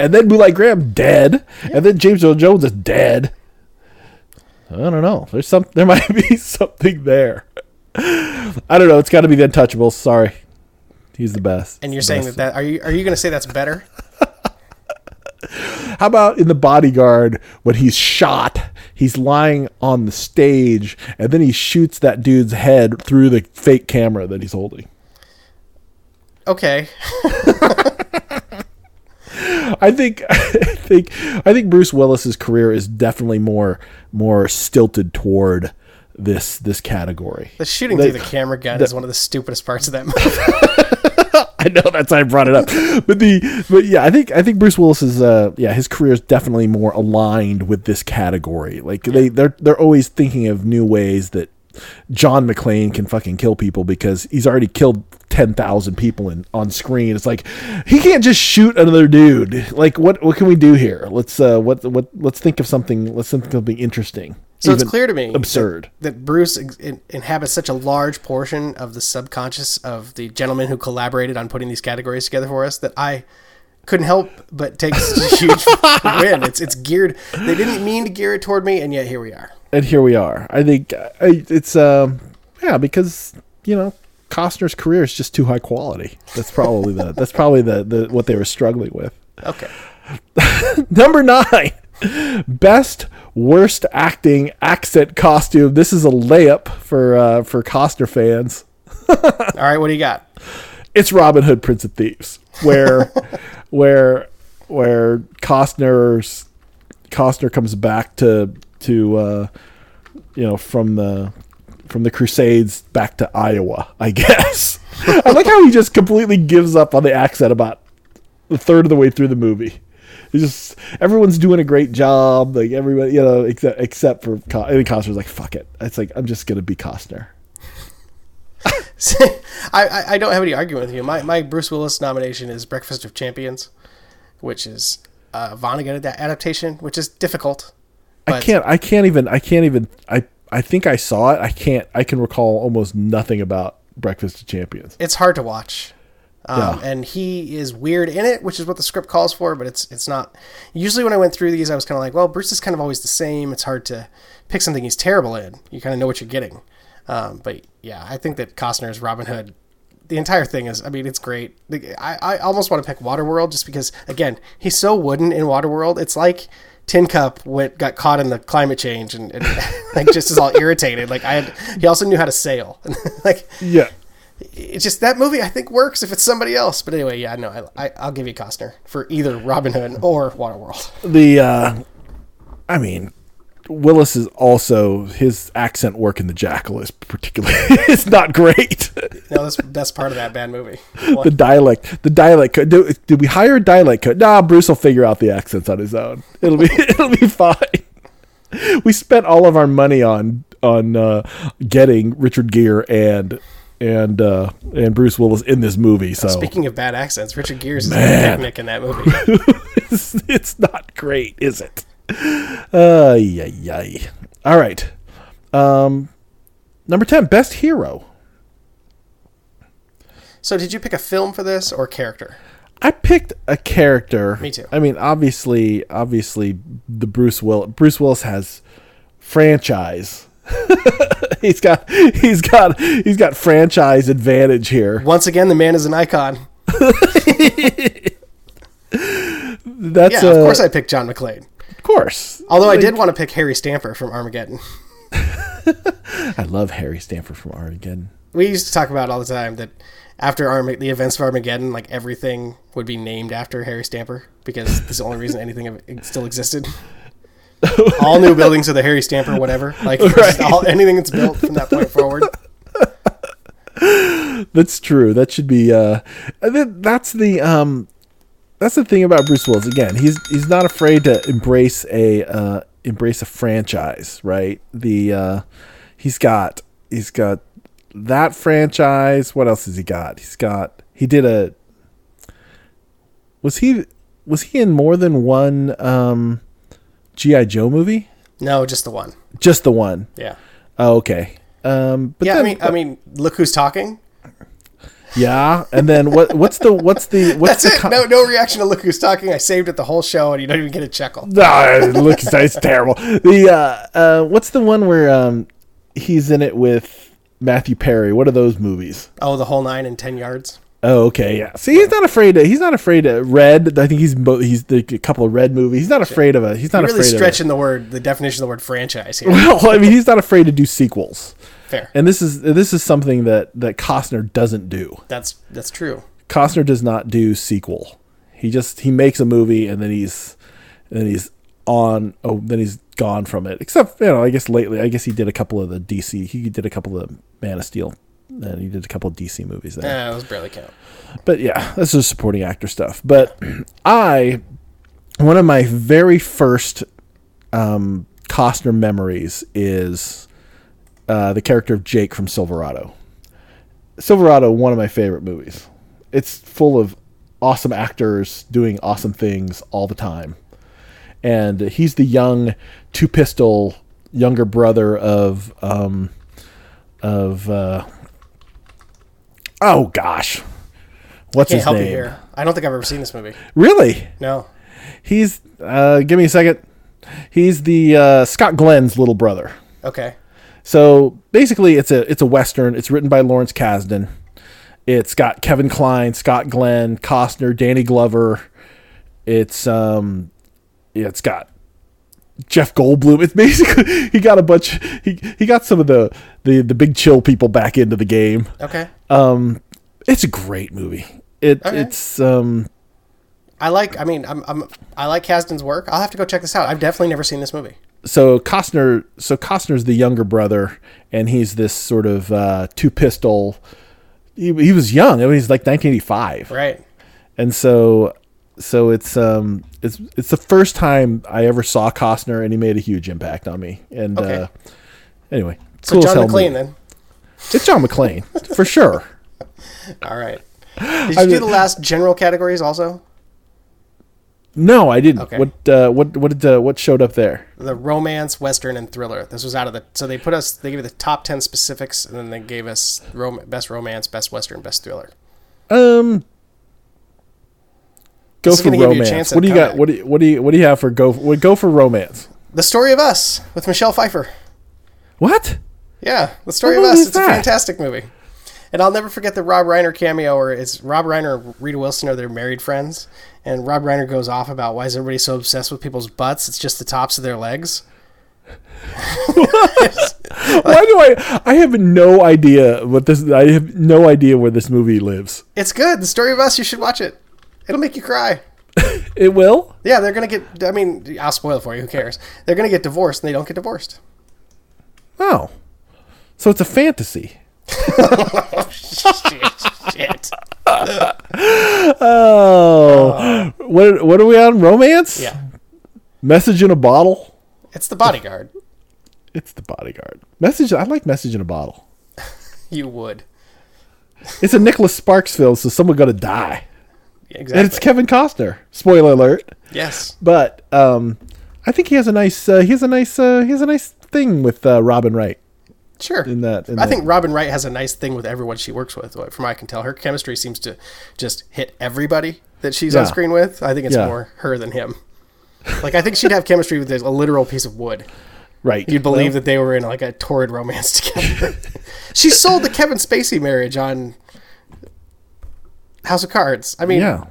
And then Moonlight Graham dead. And then James Earl Jones is dead. I don't know. There's some there might be something there. I don't know. It's gotta be the untouchables. Sorry. He's the best. And you're saying best. that that are you are you going to say that's better? How about in the bodyguard when he's shot, he's lying on the stage, and then he shoots that dude's head through the fake camera that he's holding. Okay. I think I think I think Bruce Willis's career is definitely more more stilted toward this this category. The shooting through the camera gun is one of the stupidest parts of that movie. I know that's why I brought it up. But the but yeah, I think I think Bruce Willis is uh yeah, his career is definitely more aligned with this category. Like they they're they're always thinking of new ways that John McClane can fucking kill people because he's already killed 10,000 people in on screen. It's like he can't just shoot another dude. Like what what can we do here? Let's uh what what let's think of something let's think of something interesting. So it's clear to me absurd. that Bruce in- inhabits such a large portion of the subconscious of the gentleman who collaborated on putting these categories together for us that I couldn't help but take such a huge win. It's it's geared. They didn't mean to gear it toward me, and yet here we are. and here we are. I think it's um yeah because you know Costner's career is just too high quality. That's probably the that's probably the, the what they were struggling with. Okay. Number nine, best worst acting accent costume. This is a layup for uh, for Costner fans. All right. What do you got? It's Robin Hood, Prince of Thieves, where where where Costner's Costner comes back to to uh, you know from the from the Crusades back to Iowa, I guess. I like how he just completely gives up on the accent about the third of the way through the movie. He's just everyone's doing a great job, like everybody, you know, except except for Co- think Costner's like fuck it. It's like I'm just gonna be Costner. I, I don't have any argument with you. My my Bruce Willis nomination is Breakfast of Champions, which is a Vonnegut ad- adaptation, which is difficult. I can't. I can't even. I can't even. I. I think I saw it. I can't. I can recall almost nothing about Breakfast of Champions. It's hard to watch. Um, Yeah. And he is weird in it, which is what the script calls for, but it's it's not. Usually, when I went through these, I was kind of like, well, Bruce is kind of always the same. It's hard to pick something he's terrible in. You kind of know what you're getting. Um, but yeah, I think that Costner's Robin Hood, the entire thing is, I mean, it's great. I, I almost want to pick Waterworld just because, again, he's so wooden in Waterworld. It's like Tin Cup went, got caught in the climate change and, and like just is all irritated. Like I had, he also knew how to sail. like Yeah. It's just that movie I think works if it's somebody else. But anyway, yeah, no, I, I I'll give you Costner for either Robin Hood or Waterworld. The. uh I mean, Willis is also his accent work in the Jackal is particularly. it's not great. No, that's that's part of that bad movie. the dialect. The dialect. Do, did we hire a dialect coach? Nah, Bruce will figure out the accents on his own. It'll be. it'll be fine. We spent all of our money on on uh, getting Richard Gere and and uh, and Bruce Willis in this movie. So Speaking of bad accents, Richard Gere is a picnic in that movie. it's, it's not great, is it? Uh, yeah, yeah. All right. Um, number ten, best hero. So, did you pick a film for this or character? I picked a character. Me too. I mean, obviously, obviously, the Bruce Will Bruce Willis has franchise he's got he's got he's got franchise advantage here. Once again, the man is an icon. That's Yeah, uh, of course I picked John McClane. of course. Although I did want to pick Harry Stamper from Armageddon. I love Harry Stamper from Armageddon. We used to talk about all the time that after Arma- the events of Armageddon, like everything would be named after Harry Stamper because this is the only reason anything still existed. all new buildings are the Harry Stamper, whatever. Like Right. all, anything that's built from that point forward. That's true. That should be. Uh, that's the um, that's the thing about Bruce Willis. Again, he's he's not afraid to embrace a uh, embrace a franchise, right? The uh, he's got he's got that franchise. What else has he got? He's got he did a. Was he was he in more than one um, GI Joe movie? No, just the one. Just the one. Yeah. Oh, okay. Um, but Yeah, I then- mean, I mean, look who's talking. yeah, and then what? What's the what's the what's That's the it. No, no reaction to look who's talking. I saved it the whole show, and you don't even get a chuckle. No, it looks it's terrible. The uh, uh, what's the one where um, he's in it with Matthew Perry? What are those movies? Oh, the whole nine and ten yards. Oh, okay, yeah. See, he's not afraid. Of, he's not afraid of red. I think he's he's the a couple of red movies. He's not afraid of a. He's not You're really stretching the word, the definition of the word franchise here. well, I mean, he's not afraid to do sequels. Fair. And this is this is something that that Costner doesn't do. That's that's true. Costner does not do sequel. He just he makes a movie and then he's and then he's on oh then he's gone from it. Except you know I guess lately I guess he did a couple of the DC he did a couple of Man of Steel and he did a couple DC movies there. Eh, those barely count. But yeah, this is supporting actor stuff. But I one of my very first um, Costner memories is uh, the character of Jake from Silverado. Silverado, one of my favorite movies. It's full of awesome actors doing awesome things all the time. And he's the young two pistol younger brother of um of uh oh gosh. What's his help name? you here. I don't think I've ever seen this movie. Really? No. He's uh give me a second. He's the uh Scott Glenn's little brother. Okay. So basically, it's a it's a western. It's written by Lawrence Kasdan. It's got Kevin Kline, Scott Glenn, Costner, Danny Glover. It's um, yeah, it's got Jeff Goldblum. It's basically he got a bunch. He he got some of the the the big chill people back into the game. Okay. Um, it's a great movie. It Okay. it's um I like. I mean, I'm, I'm. I like Kasdan's work. I'll have to go check this out. I've definitely never seen this movie. so Costner so Costner's the younger brother and he's this sort of uh, two pistol. He, he was young. I mean, he's like 1985. Right. and so so it's um it's it's the first time I ever saw Costner, and he made a huge impact on me. And Okay. uh, anyway, So cool John McClane then. It's John McClane for sure. All right. Did you do mean- the last general categories also? No, I didn't. Okay. What uh, what what did uh, what showed up there? The romance, western, and thriller. This was out of the. So they put us. They gave you the top ten specifics, and then they gave us rom- best romance, best western, best thriller. Um, go This for gonna give you a romance. What do you got? What do you, what do you what do you have for go? What, go for romance. The Story of Us with Michelle Pfeiffer. What? Yeah, The Story What of Us. It's a fantastic movie. And I'll never forget the Rob Reiner cameo where it's Rob Reiner and Rita Wilson are their married friends. And Rob Reiner goes off about why is everybody so obsessed with people's butts? It's just the tops of their legs. Why do I? I have no idea what this. I have no idea where this movie lives. It's good. The Story of Us. You should watch it. It'll make you cry. It will. Yeah, they're gonna get. I mean, I'll spoil it for you. Who cares? They're gonna get divorced, and they don't get divorced. Oh, so it's a fantasy. shit, shit. Oh, what what are we on? Romance? Yeah, Message in a bottle. it's the bodyguard. It's the bodyguard. Message. I like message in a bottle. You would It's a Nicholas Sparks film, so someone got to die, exactly. and it's Kevin Costner. Spoiler alert. yes. But um, I think he has a nice. Uh, he has a nice. Uh, he has a nice thing with uh, Robin Wright Sure. in that. In I that- think Robin Wright has a nice thing with everyone she works with. From what I can tell, her chemistry seems to just hit everybody that she's on screen with. I think it's Yeah. more her than him. Like I think she'd have chemistry with a literal piece of wood. Right. You'd believe Well, that they were in like a torrid romance together. she sold the Kevin Spacey marriage on House of Cards. I mean, Yeah.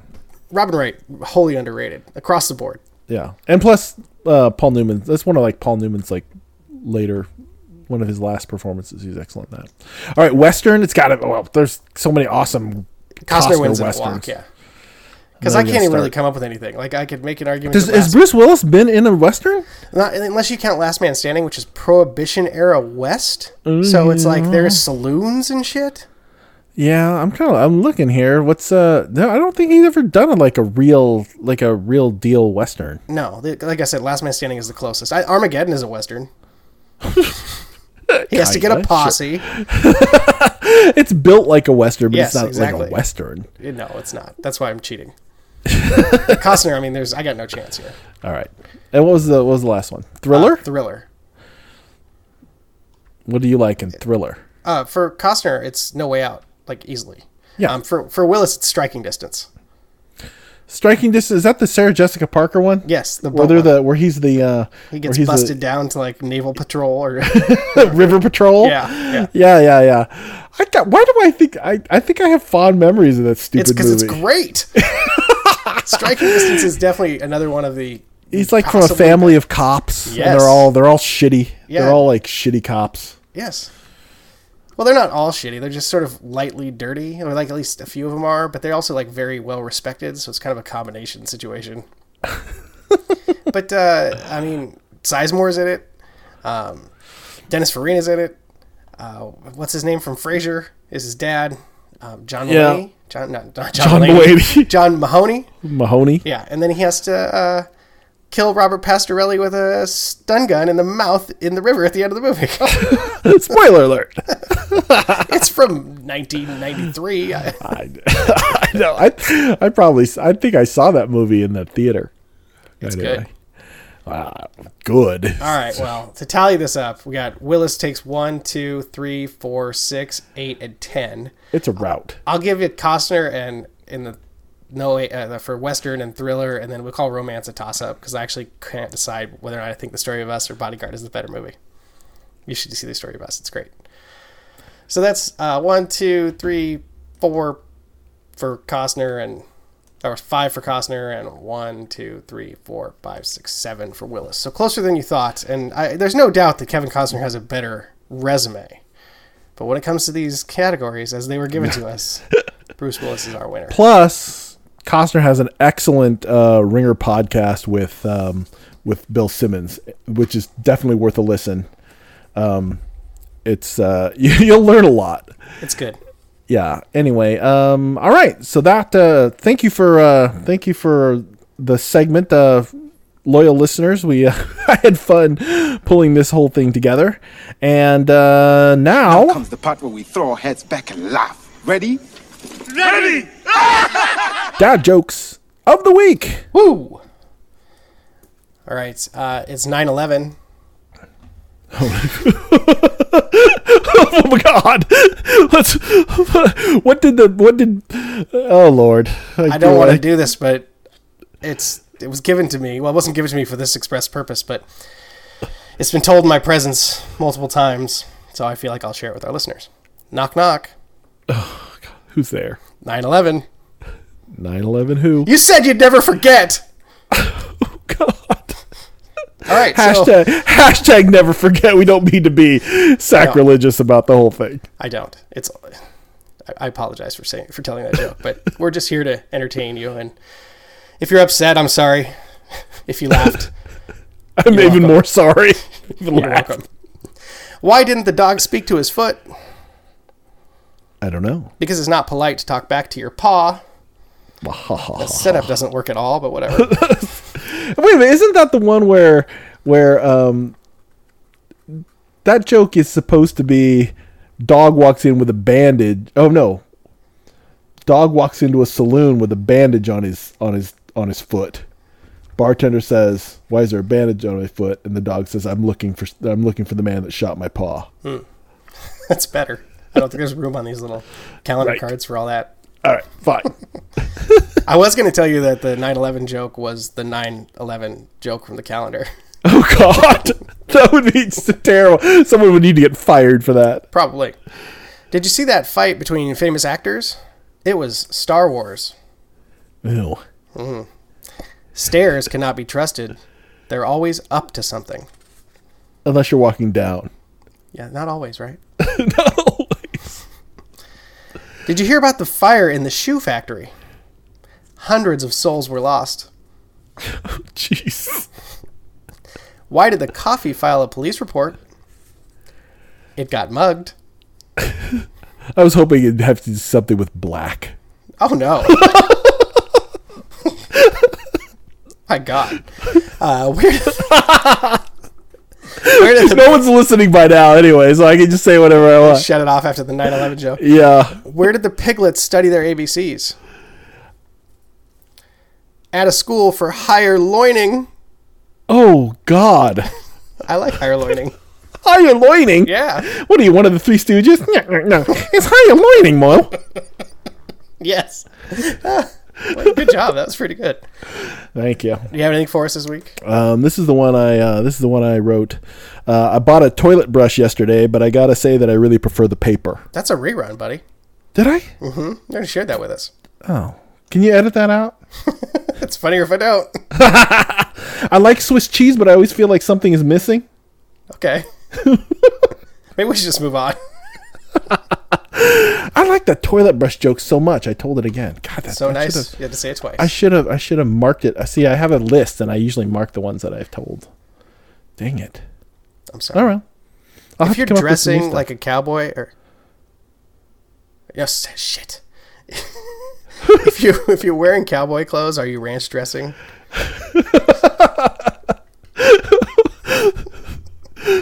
Robin Wright, wholly underrated across the board. Yeah. And plus, uh, Paul Newman. That's one of like Paul Newman's like later, one of his last performances. He's excellent in that. All right, Western. It's got to. Well, there's so many awesome Costner, Costner wins westerns. walk, yeah. Because I can't even really come up with anything. Like I could make an argument. Does, has Bruce Willis been in a Western? Not, unless you count Last Man Standing, which is Prohibition era West. So it's like there's saloons and shit. Yeah, I'm kind of. I'm looking here. What's uh? No, I don't think he's ever done a, like a real, like a real deal Western. No, like I said, Last Man Standing is the closest. I, Armageddon is a Western. he has to get a posse. It's built like a Western, but Yes, it's not like exactly. a Western. No, it's not. That's why I'm cheating. Costner, I mean, there's I got no chance here. All right. And what was the what was the last one? Thriller. Uh, thriller. what do you like in Thriller? Uh, for Costner, it's No Way Out, like easily. Yeah. Um, for for Willis, it's Striking Distance. Striking Distance. Is that the Sarah Jessica Parker one? Yes, the Where they're the where he's the uh, he gets he's the- busted down to like naval patrol or River Patrol. Yeah, yeah. yeah, yeah, yeah. I got. Why do I think I? I think I have fond memories of that stupid it's because movie. it's great. Striking Distance is definitely another one of the. He's like from a family of cops, and they're all they're all shitty. Yeah. They're all like shitty cops. Yes. Well, they're not all shitty. They're just sort of lightly dirty, or like at least a few of them are. But they're also like very well respected, so it's kind of a combination situation. but uh, I mean, Sizemore's in it. Um, Dennis Farina's in it. Uh, what's his name from Frasier? Is his dad um, John Yeah. Mulaney? John, not, not John, John Mulaney. Mulaney. John Mahoney. Mahoney. Yeah, and then he has to uh, kill Robert Pastorelli with a stun gun in the mouth in the river at the end of the movie. Spoiler alert. it's from 1993. I- I, know. I I probably I think I saw that movie in the theater. It's Anyway. good. Wow, good. All right, well, to tally this up, we got Willis takes one, two, three, four, six, eight, and ten. It's a route. I'll give it Costner and in the no uh, for Western and thriller, and then we'll call Romance a toss up because I actually can't decide whether or not I think The Story of Us or Bodyguard is the better movie. You should see The Story of Us; it's great. So that's uh, one, two, three, four for Costner and or five for Costner and one, two, three, four, five, six, seven for Willis. So closer than you thought. And I, there's no doubt that Kevin Costner has a better resume. But when it comes to these categories, as they were given to us, Bruce Willis is our winner. Plus, Costner has an excellent uh, Ringer podcast with um, with Bill Simmons, which is definitely worth a listen. Um, it's uh, you, you'll learn a lot. It's good. yeah anyway um all right so that uh thank you for uh thank you for the segment uh loyal listeners we uh, i had fun pulling this whole thing together and uh now comes the part where we throw our heads back and laugh. Ready ready? dad jokes of the week Woo! All right. Uh, it's 9 11. Oh, oh my god let's what did the what did oh lord I don't want to do this, but it's it was given to me. Well, it wasn't given to me for this express purpose, but it's been told in my presence multiple times, so I feel like I'll share it with our listeners. Knock knock. Oh, god. who's there 9 11. 9-11 who You said you'd never forget. All right. So, hashtag hashtag never forget we don't need to be sacrilegious about the whole thing I don't. It's. I- apologize for saying for telling that joke, but we're just here to entertain you. And if you're upset, I'm sorry. If you laughed, I'm even welcome. more sorry. You're laugh. welcome. Why didn't the dog speak to his foot? I don't know. Because it's not polite to talk back to your paw. The setup doesn't work at all, but whatever. Wait a minute, isn't that the one where where um that joke is supposed to be dog walks in with a bandage. Oh no. Dog walks into a saloon with a bandage on his on his on his foot. Bartender says, "Why is there a bandage on my foot?" And the dog says, "I'm looking for I'm looking for the man that shot my paw." That's better. I don't think there's room on these little calendar Right. cards for all that. All right, fine. I was going to tell you that the 9/11 joke was the 9/11 joke from the calendar. oh God. that would be terrible. Someone would need to get fired for that. Probably. Did you see that fight between famous actors? It was Star Wars. Ew. Mm-hmm. Stairs cannot be trusted. They're always up to something. Unless you're walking down. Yeah, not always, right? no. Did you hear about the fire in the shoe factory? Hundreds of souls were lost. Oh jeez. Why did the coffee file a police report? It got mugged. I was hoping it'd have to do something with black. Oh no. My God. Uh, where, where did the No one's listening by now anyway, so I can just say whatever I want. shut it off after the 9/11 joke? Yeah. Where did the piglets study their ABCs? At a school for higher loining. Oh God. I like higher loining. Higher loining. Yeah. What are you, one of the Three Stooges? No, no, it's higher loining, Moe. Yes. Well, good job. That was pretty good. Thank you. Do you have anything for us this week? Um, this is the one I. Uh, this is the one I wrote. Uh, I bought a toilet brush yesterday, but I gotta say that I really prefer the paper. That's a rerun, buddy. Did I? Mm-hmm. You already shared that with us. Oh, can you edit that out? It's funnier if I don't. I like Swiss cheese, but I always feel like something is missing. Okay. Maybe we should just move on. I like the toilet brush joke so much. I told it again. God, that's So I nice. You had to say it twice. I should have. I should have marked it. I See, I have a list, and I usually mark the ones that I've told. Dang it! I'm sorry. Oh, All right. I'll if you're come up with some new dressing like a cowboy or yes shit if you if you're wearing cowboy clothes are you ranch dressing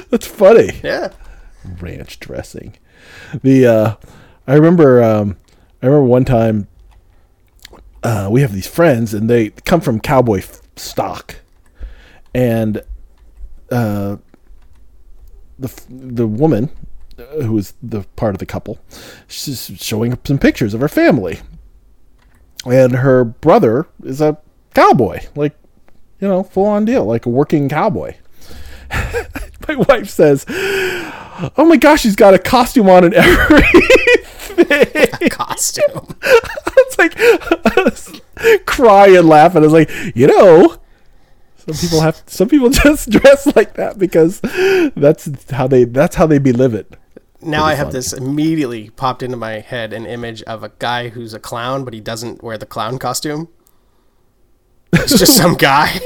that's funny. yeah ranch dressing. The uh, I remember um, I remember one time uh, we have these friends and they come from cowboy f- stock, and uh, the the woman uh, who was the part of the couple, she's showing up some pictures of her family, and her brother is a cowboy, like you know, full on deal, like a working cowboy. My wife says, "Oh my gosh, he's got a costume on and everything." A costume it's like I was cry and laugh, and I was like, you know, some people have some people just dress like that because that's how they that's how they be living. now i have fun. this immediately popped into my head an image of a guy who's a clown but he doesn't wear the clown costume it's just some guy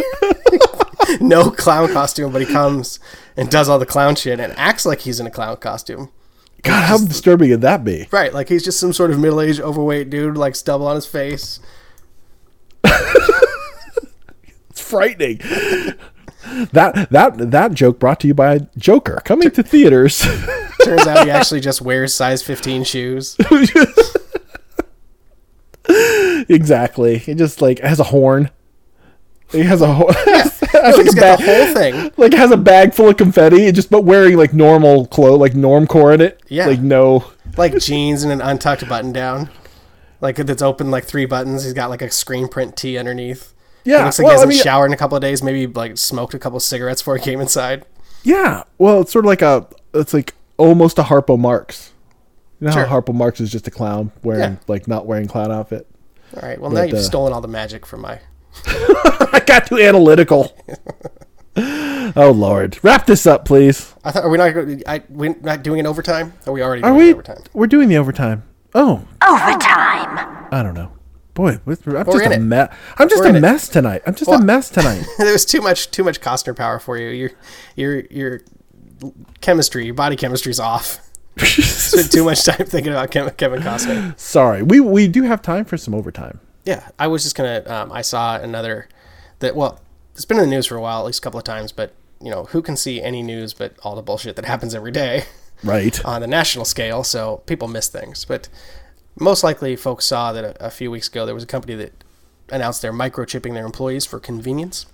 no clown costume but he comes and does all the clown shit and acts like he's in a clown costume God, how disturbing would that be? Right, like he's just some sort of middle-aged, overweight dude, like stubble on his face. It's frightening. that that that joke brought to you by Joker coming to theaters. Turns out he actually just wears size 15 shoes. exactly. He just like has a horn. He has a horn. No, he's got the whole thing. like has a bag full of confetti, and just but wearing like normal clothes, like normcore in it. Yeah. Like no. Like jeans and an untucked button down. Like that's open like three buttons. He's got like a screen print tee underneath. Yeah. It looks like well, he hasn't mean, showered in a couple of days. Maybe like smoked a couple of cigarettes before he came inside. yeah. Well, it's sort of like a. It's like almost a Harpo Marx. You know Sure. how Harpo Marx is just a clown wearing Yeah. like not wearing clown outfit. All right. Well, now you've uh, stolen all the magic from my. I got too analytical. oh Lord, wrap this up, please. I thought, are we not? I, we're not doing an overtime? Are we already Are doing we? overtime? We're doing the overtime. Oh, Overtime. I don't know. Boy, I'm We're just a mess. I'm just We're in a it. mess tonight. I'm just Well- a mess tonight. there was too much too much Costner power for you. Your your your chemistry, your body chemistry's off. Spent too much time thinking about Kevin, Kevin Costner. Sorry, we we do have time for some overtime. Yeah, I was just gonna. Um, I saw another that. Well, it's been in the news for a while, at least a couple of times. But you know, who can see any news but all the bullshit that happens every day Right. on the national scale? So people miss things. But most likely, folks saw that a, a few weeks ago there was a company that announced they're microchipping their employees for convenience.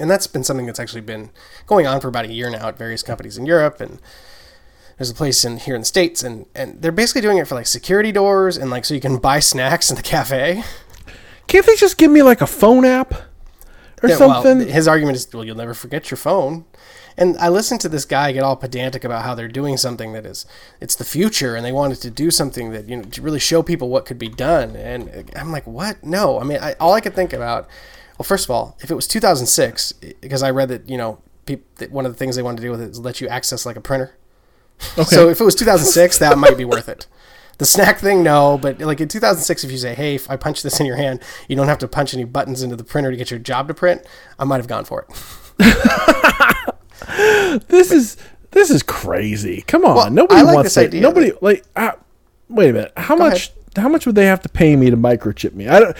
And that's been something that's actually been going on for about a year now at various companies in Europe and there's a place in here in the States and, and they're basically doing it for like security doors and like so you can buy snacks in the cafe. Can't they just give me like a phone app or Yeah, well, something. his argument is, well, you'll never forget your phone. And I listened to this guy get all pedantic about how they're doing something that is, it's the future, and they wanted to do something that you know to really show people what could be done. And I'm like, what? No, I mean, I, all I could think about. Well, first of all, if it was 2006, because I read that you know, peop, that one of the things they wanted to do with it is let you access like a printer. So if it was 2006, that might be worth it. The snack thing, no, but like in 2006, if you say, "Hey, if I punch this in your hand, you don't have to punch any buttons into the printer to get your job to print," I might have gone for it. this is this is crazy. Come on, Well, nobody like wants it. Nobody like. Uh, wait a minute. How much? How much would they have to pay me to microchip me? I don't.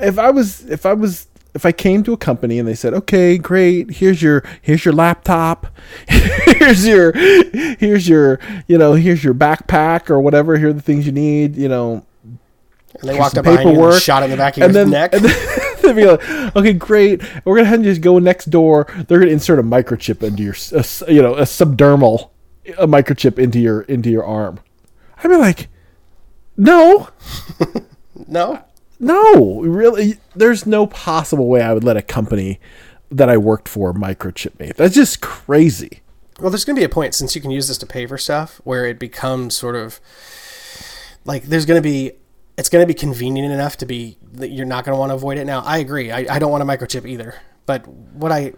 If I was, if I was, if I came to a company and they said, "Okay, great. Here's your, here's your laptop. here's your, here's your, you know, here's your backpack or whatever. Here are the things you need. You know, And they walked up behind you and paperwork, shot in the back of your then, neck. And then they'd be like, "Okay, great. We're gonna have to just go next door. They're gonna insert a microchip into your, a you know, a subdermal, a microchip into your into your arm." I'd be like, "No, no, no, really. There's no possible way I would let a company that I worked for microchip me. That's just crazy." Well, there's going to be a point since you can use this to pay for stuff where it becomes sort of like there's going to be it's going to be convenient enough to be that you're not going to want to avoid it. Now, I agree. I, I don't want a microchip either. But what I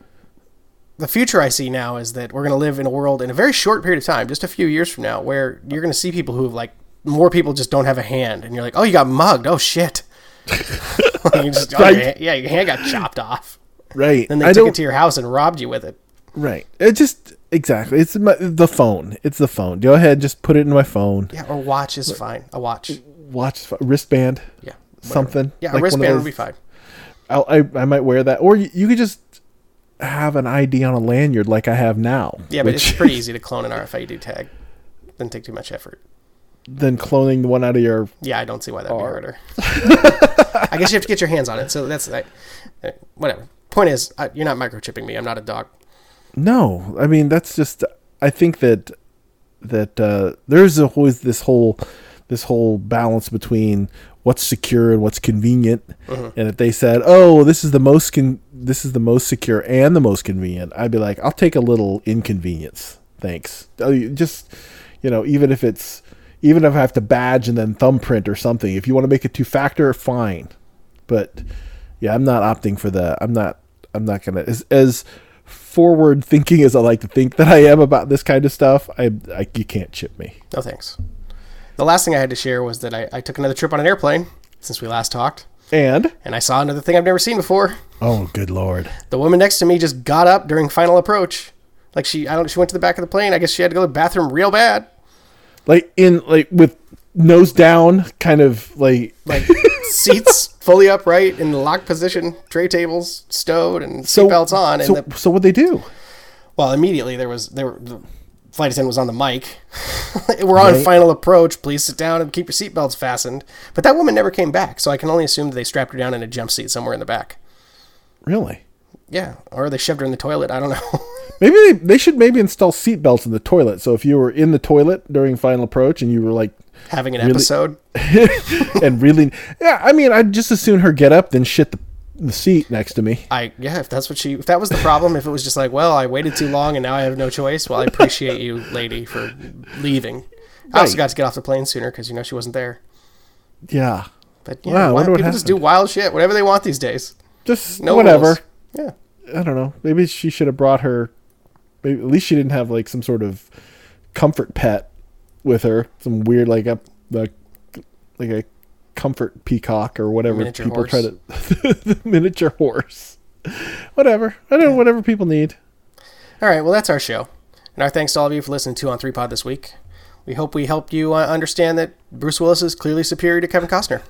the future I see now is that we're going to live in a world in a very short period of time, just a few years from now, where you're going to see people who have like more people just don't have a hand, and you're like, oh, you got mugged. Oh shit. you just, Right. your yeah, your hand got chopped off. Right. Then they I took it to your house and robbed you with it. right. It just exactly. It's my, the phone. It's the phone. Go ahead. Just put it in my phone. Yeah, or watch is fine. A watch. Watch wristband. Yeah. whatever. something. Yeah, like a one of wristband would be fine. I'll, I I might wear that, or you, you could just have an ID on a lanyard like I have now. Yeah, but it's pretty easy to clone an RFID tag. Doesn't take too much effort. Then cloning the one out of your. Yeah, I don't see why that'd be harder. I guess you have to get your hands on it. So that's like, uh, whatever. Point is, I, you're not microchipping me. I'm not a dog. No, I mean that's just. I think that that uh, there's always this whole this whole balance between what's secure and what's convenient. And if they said, "Oh, this is the most con- this is the most secure and the most convenient," I'd be like, "I'll take a little inconvenience, thanks." Uh, Just you know, even if it's even if I have to badge and then thumbprint or something, if you want to make it two factor, fine. But yeah, I'm not opting for that. I'm not. I'm not gonna as as forward thinking as I like to think that I am about this kind of stuff. I, I you can't chip me. No thanks. The last thing I had to share was that I, I took another trip on an airplane since we last talked, And and I saw another thing I've never seen before. oh, good lord! The woman next to me just got up during final approach. Like she, I don't. She went to the back of the plane. I guess she had to go to the bathroom real bad. Like in like with nose down, kind of like like seats fully upright in the locked position, tray tables stowed, and so seatbelts on. And So the, so what they do? well, immediately there was there the flight attendant was on the mic. We're on Right. final approach. Please sit down and keep your seatbelts fastened. But that woman never came back, so I can only assume that they strapped her down in a jump seat somewhere in the back. Really? Yeah, or they shoved her in the toilet. I don't know. Maybe they, they should maybe install seatbelts in the toilet. So if you were in the toilet during final approach and you were like Having an Really? episode. and really yeah, I mean I'd just as soon her get up than shit the, the seat next to me. I yeah, if that's what she if that was the problem, if it was just like, well, I waited too long and now I have no choice. Well, I appreciate you, lady, for leaving. I also got to get off the plane sooner because you know she wasn't there. Yeah. But yeah, Wow, I why- wonder people just do wild shit, whatever they want these days. Just No whatever. rules. Yeah, I don't know. Maybe she should have brought her. Maybe at least she didn't have like some sort of comfort pet with her. Some weird like a like, like a comfort peacock or whatever Miniature people try to the miniature horse. Whatever. I don't know. Whatever people need. All right, well, that's our show. And our thanks to all of you for listening to On 3 Pod this week. We hope we helped you uh, understand that Bruce Willis is clearly superior to Kevin Costner.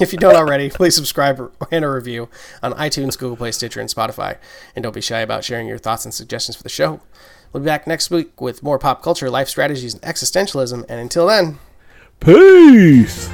if you don't already, please subscribe and a review on iTunes, Google Play, Stitcher, and Spotify. And don't be shy about sharing your thoughts and suggestions for the show. We'll be back next week with more pop culture, life strategies, and existentialism. And until then, Peace.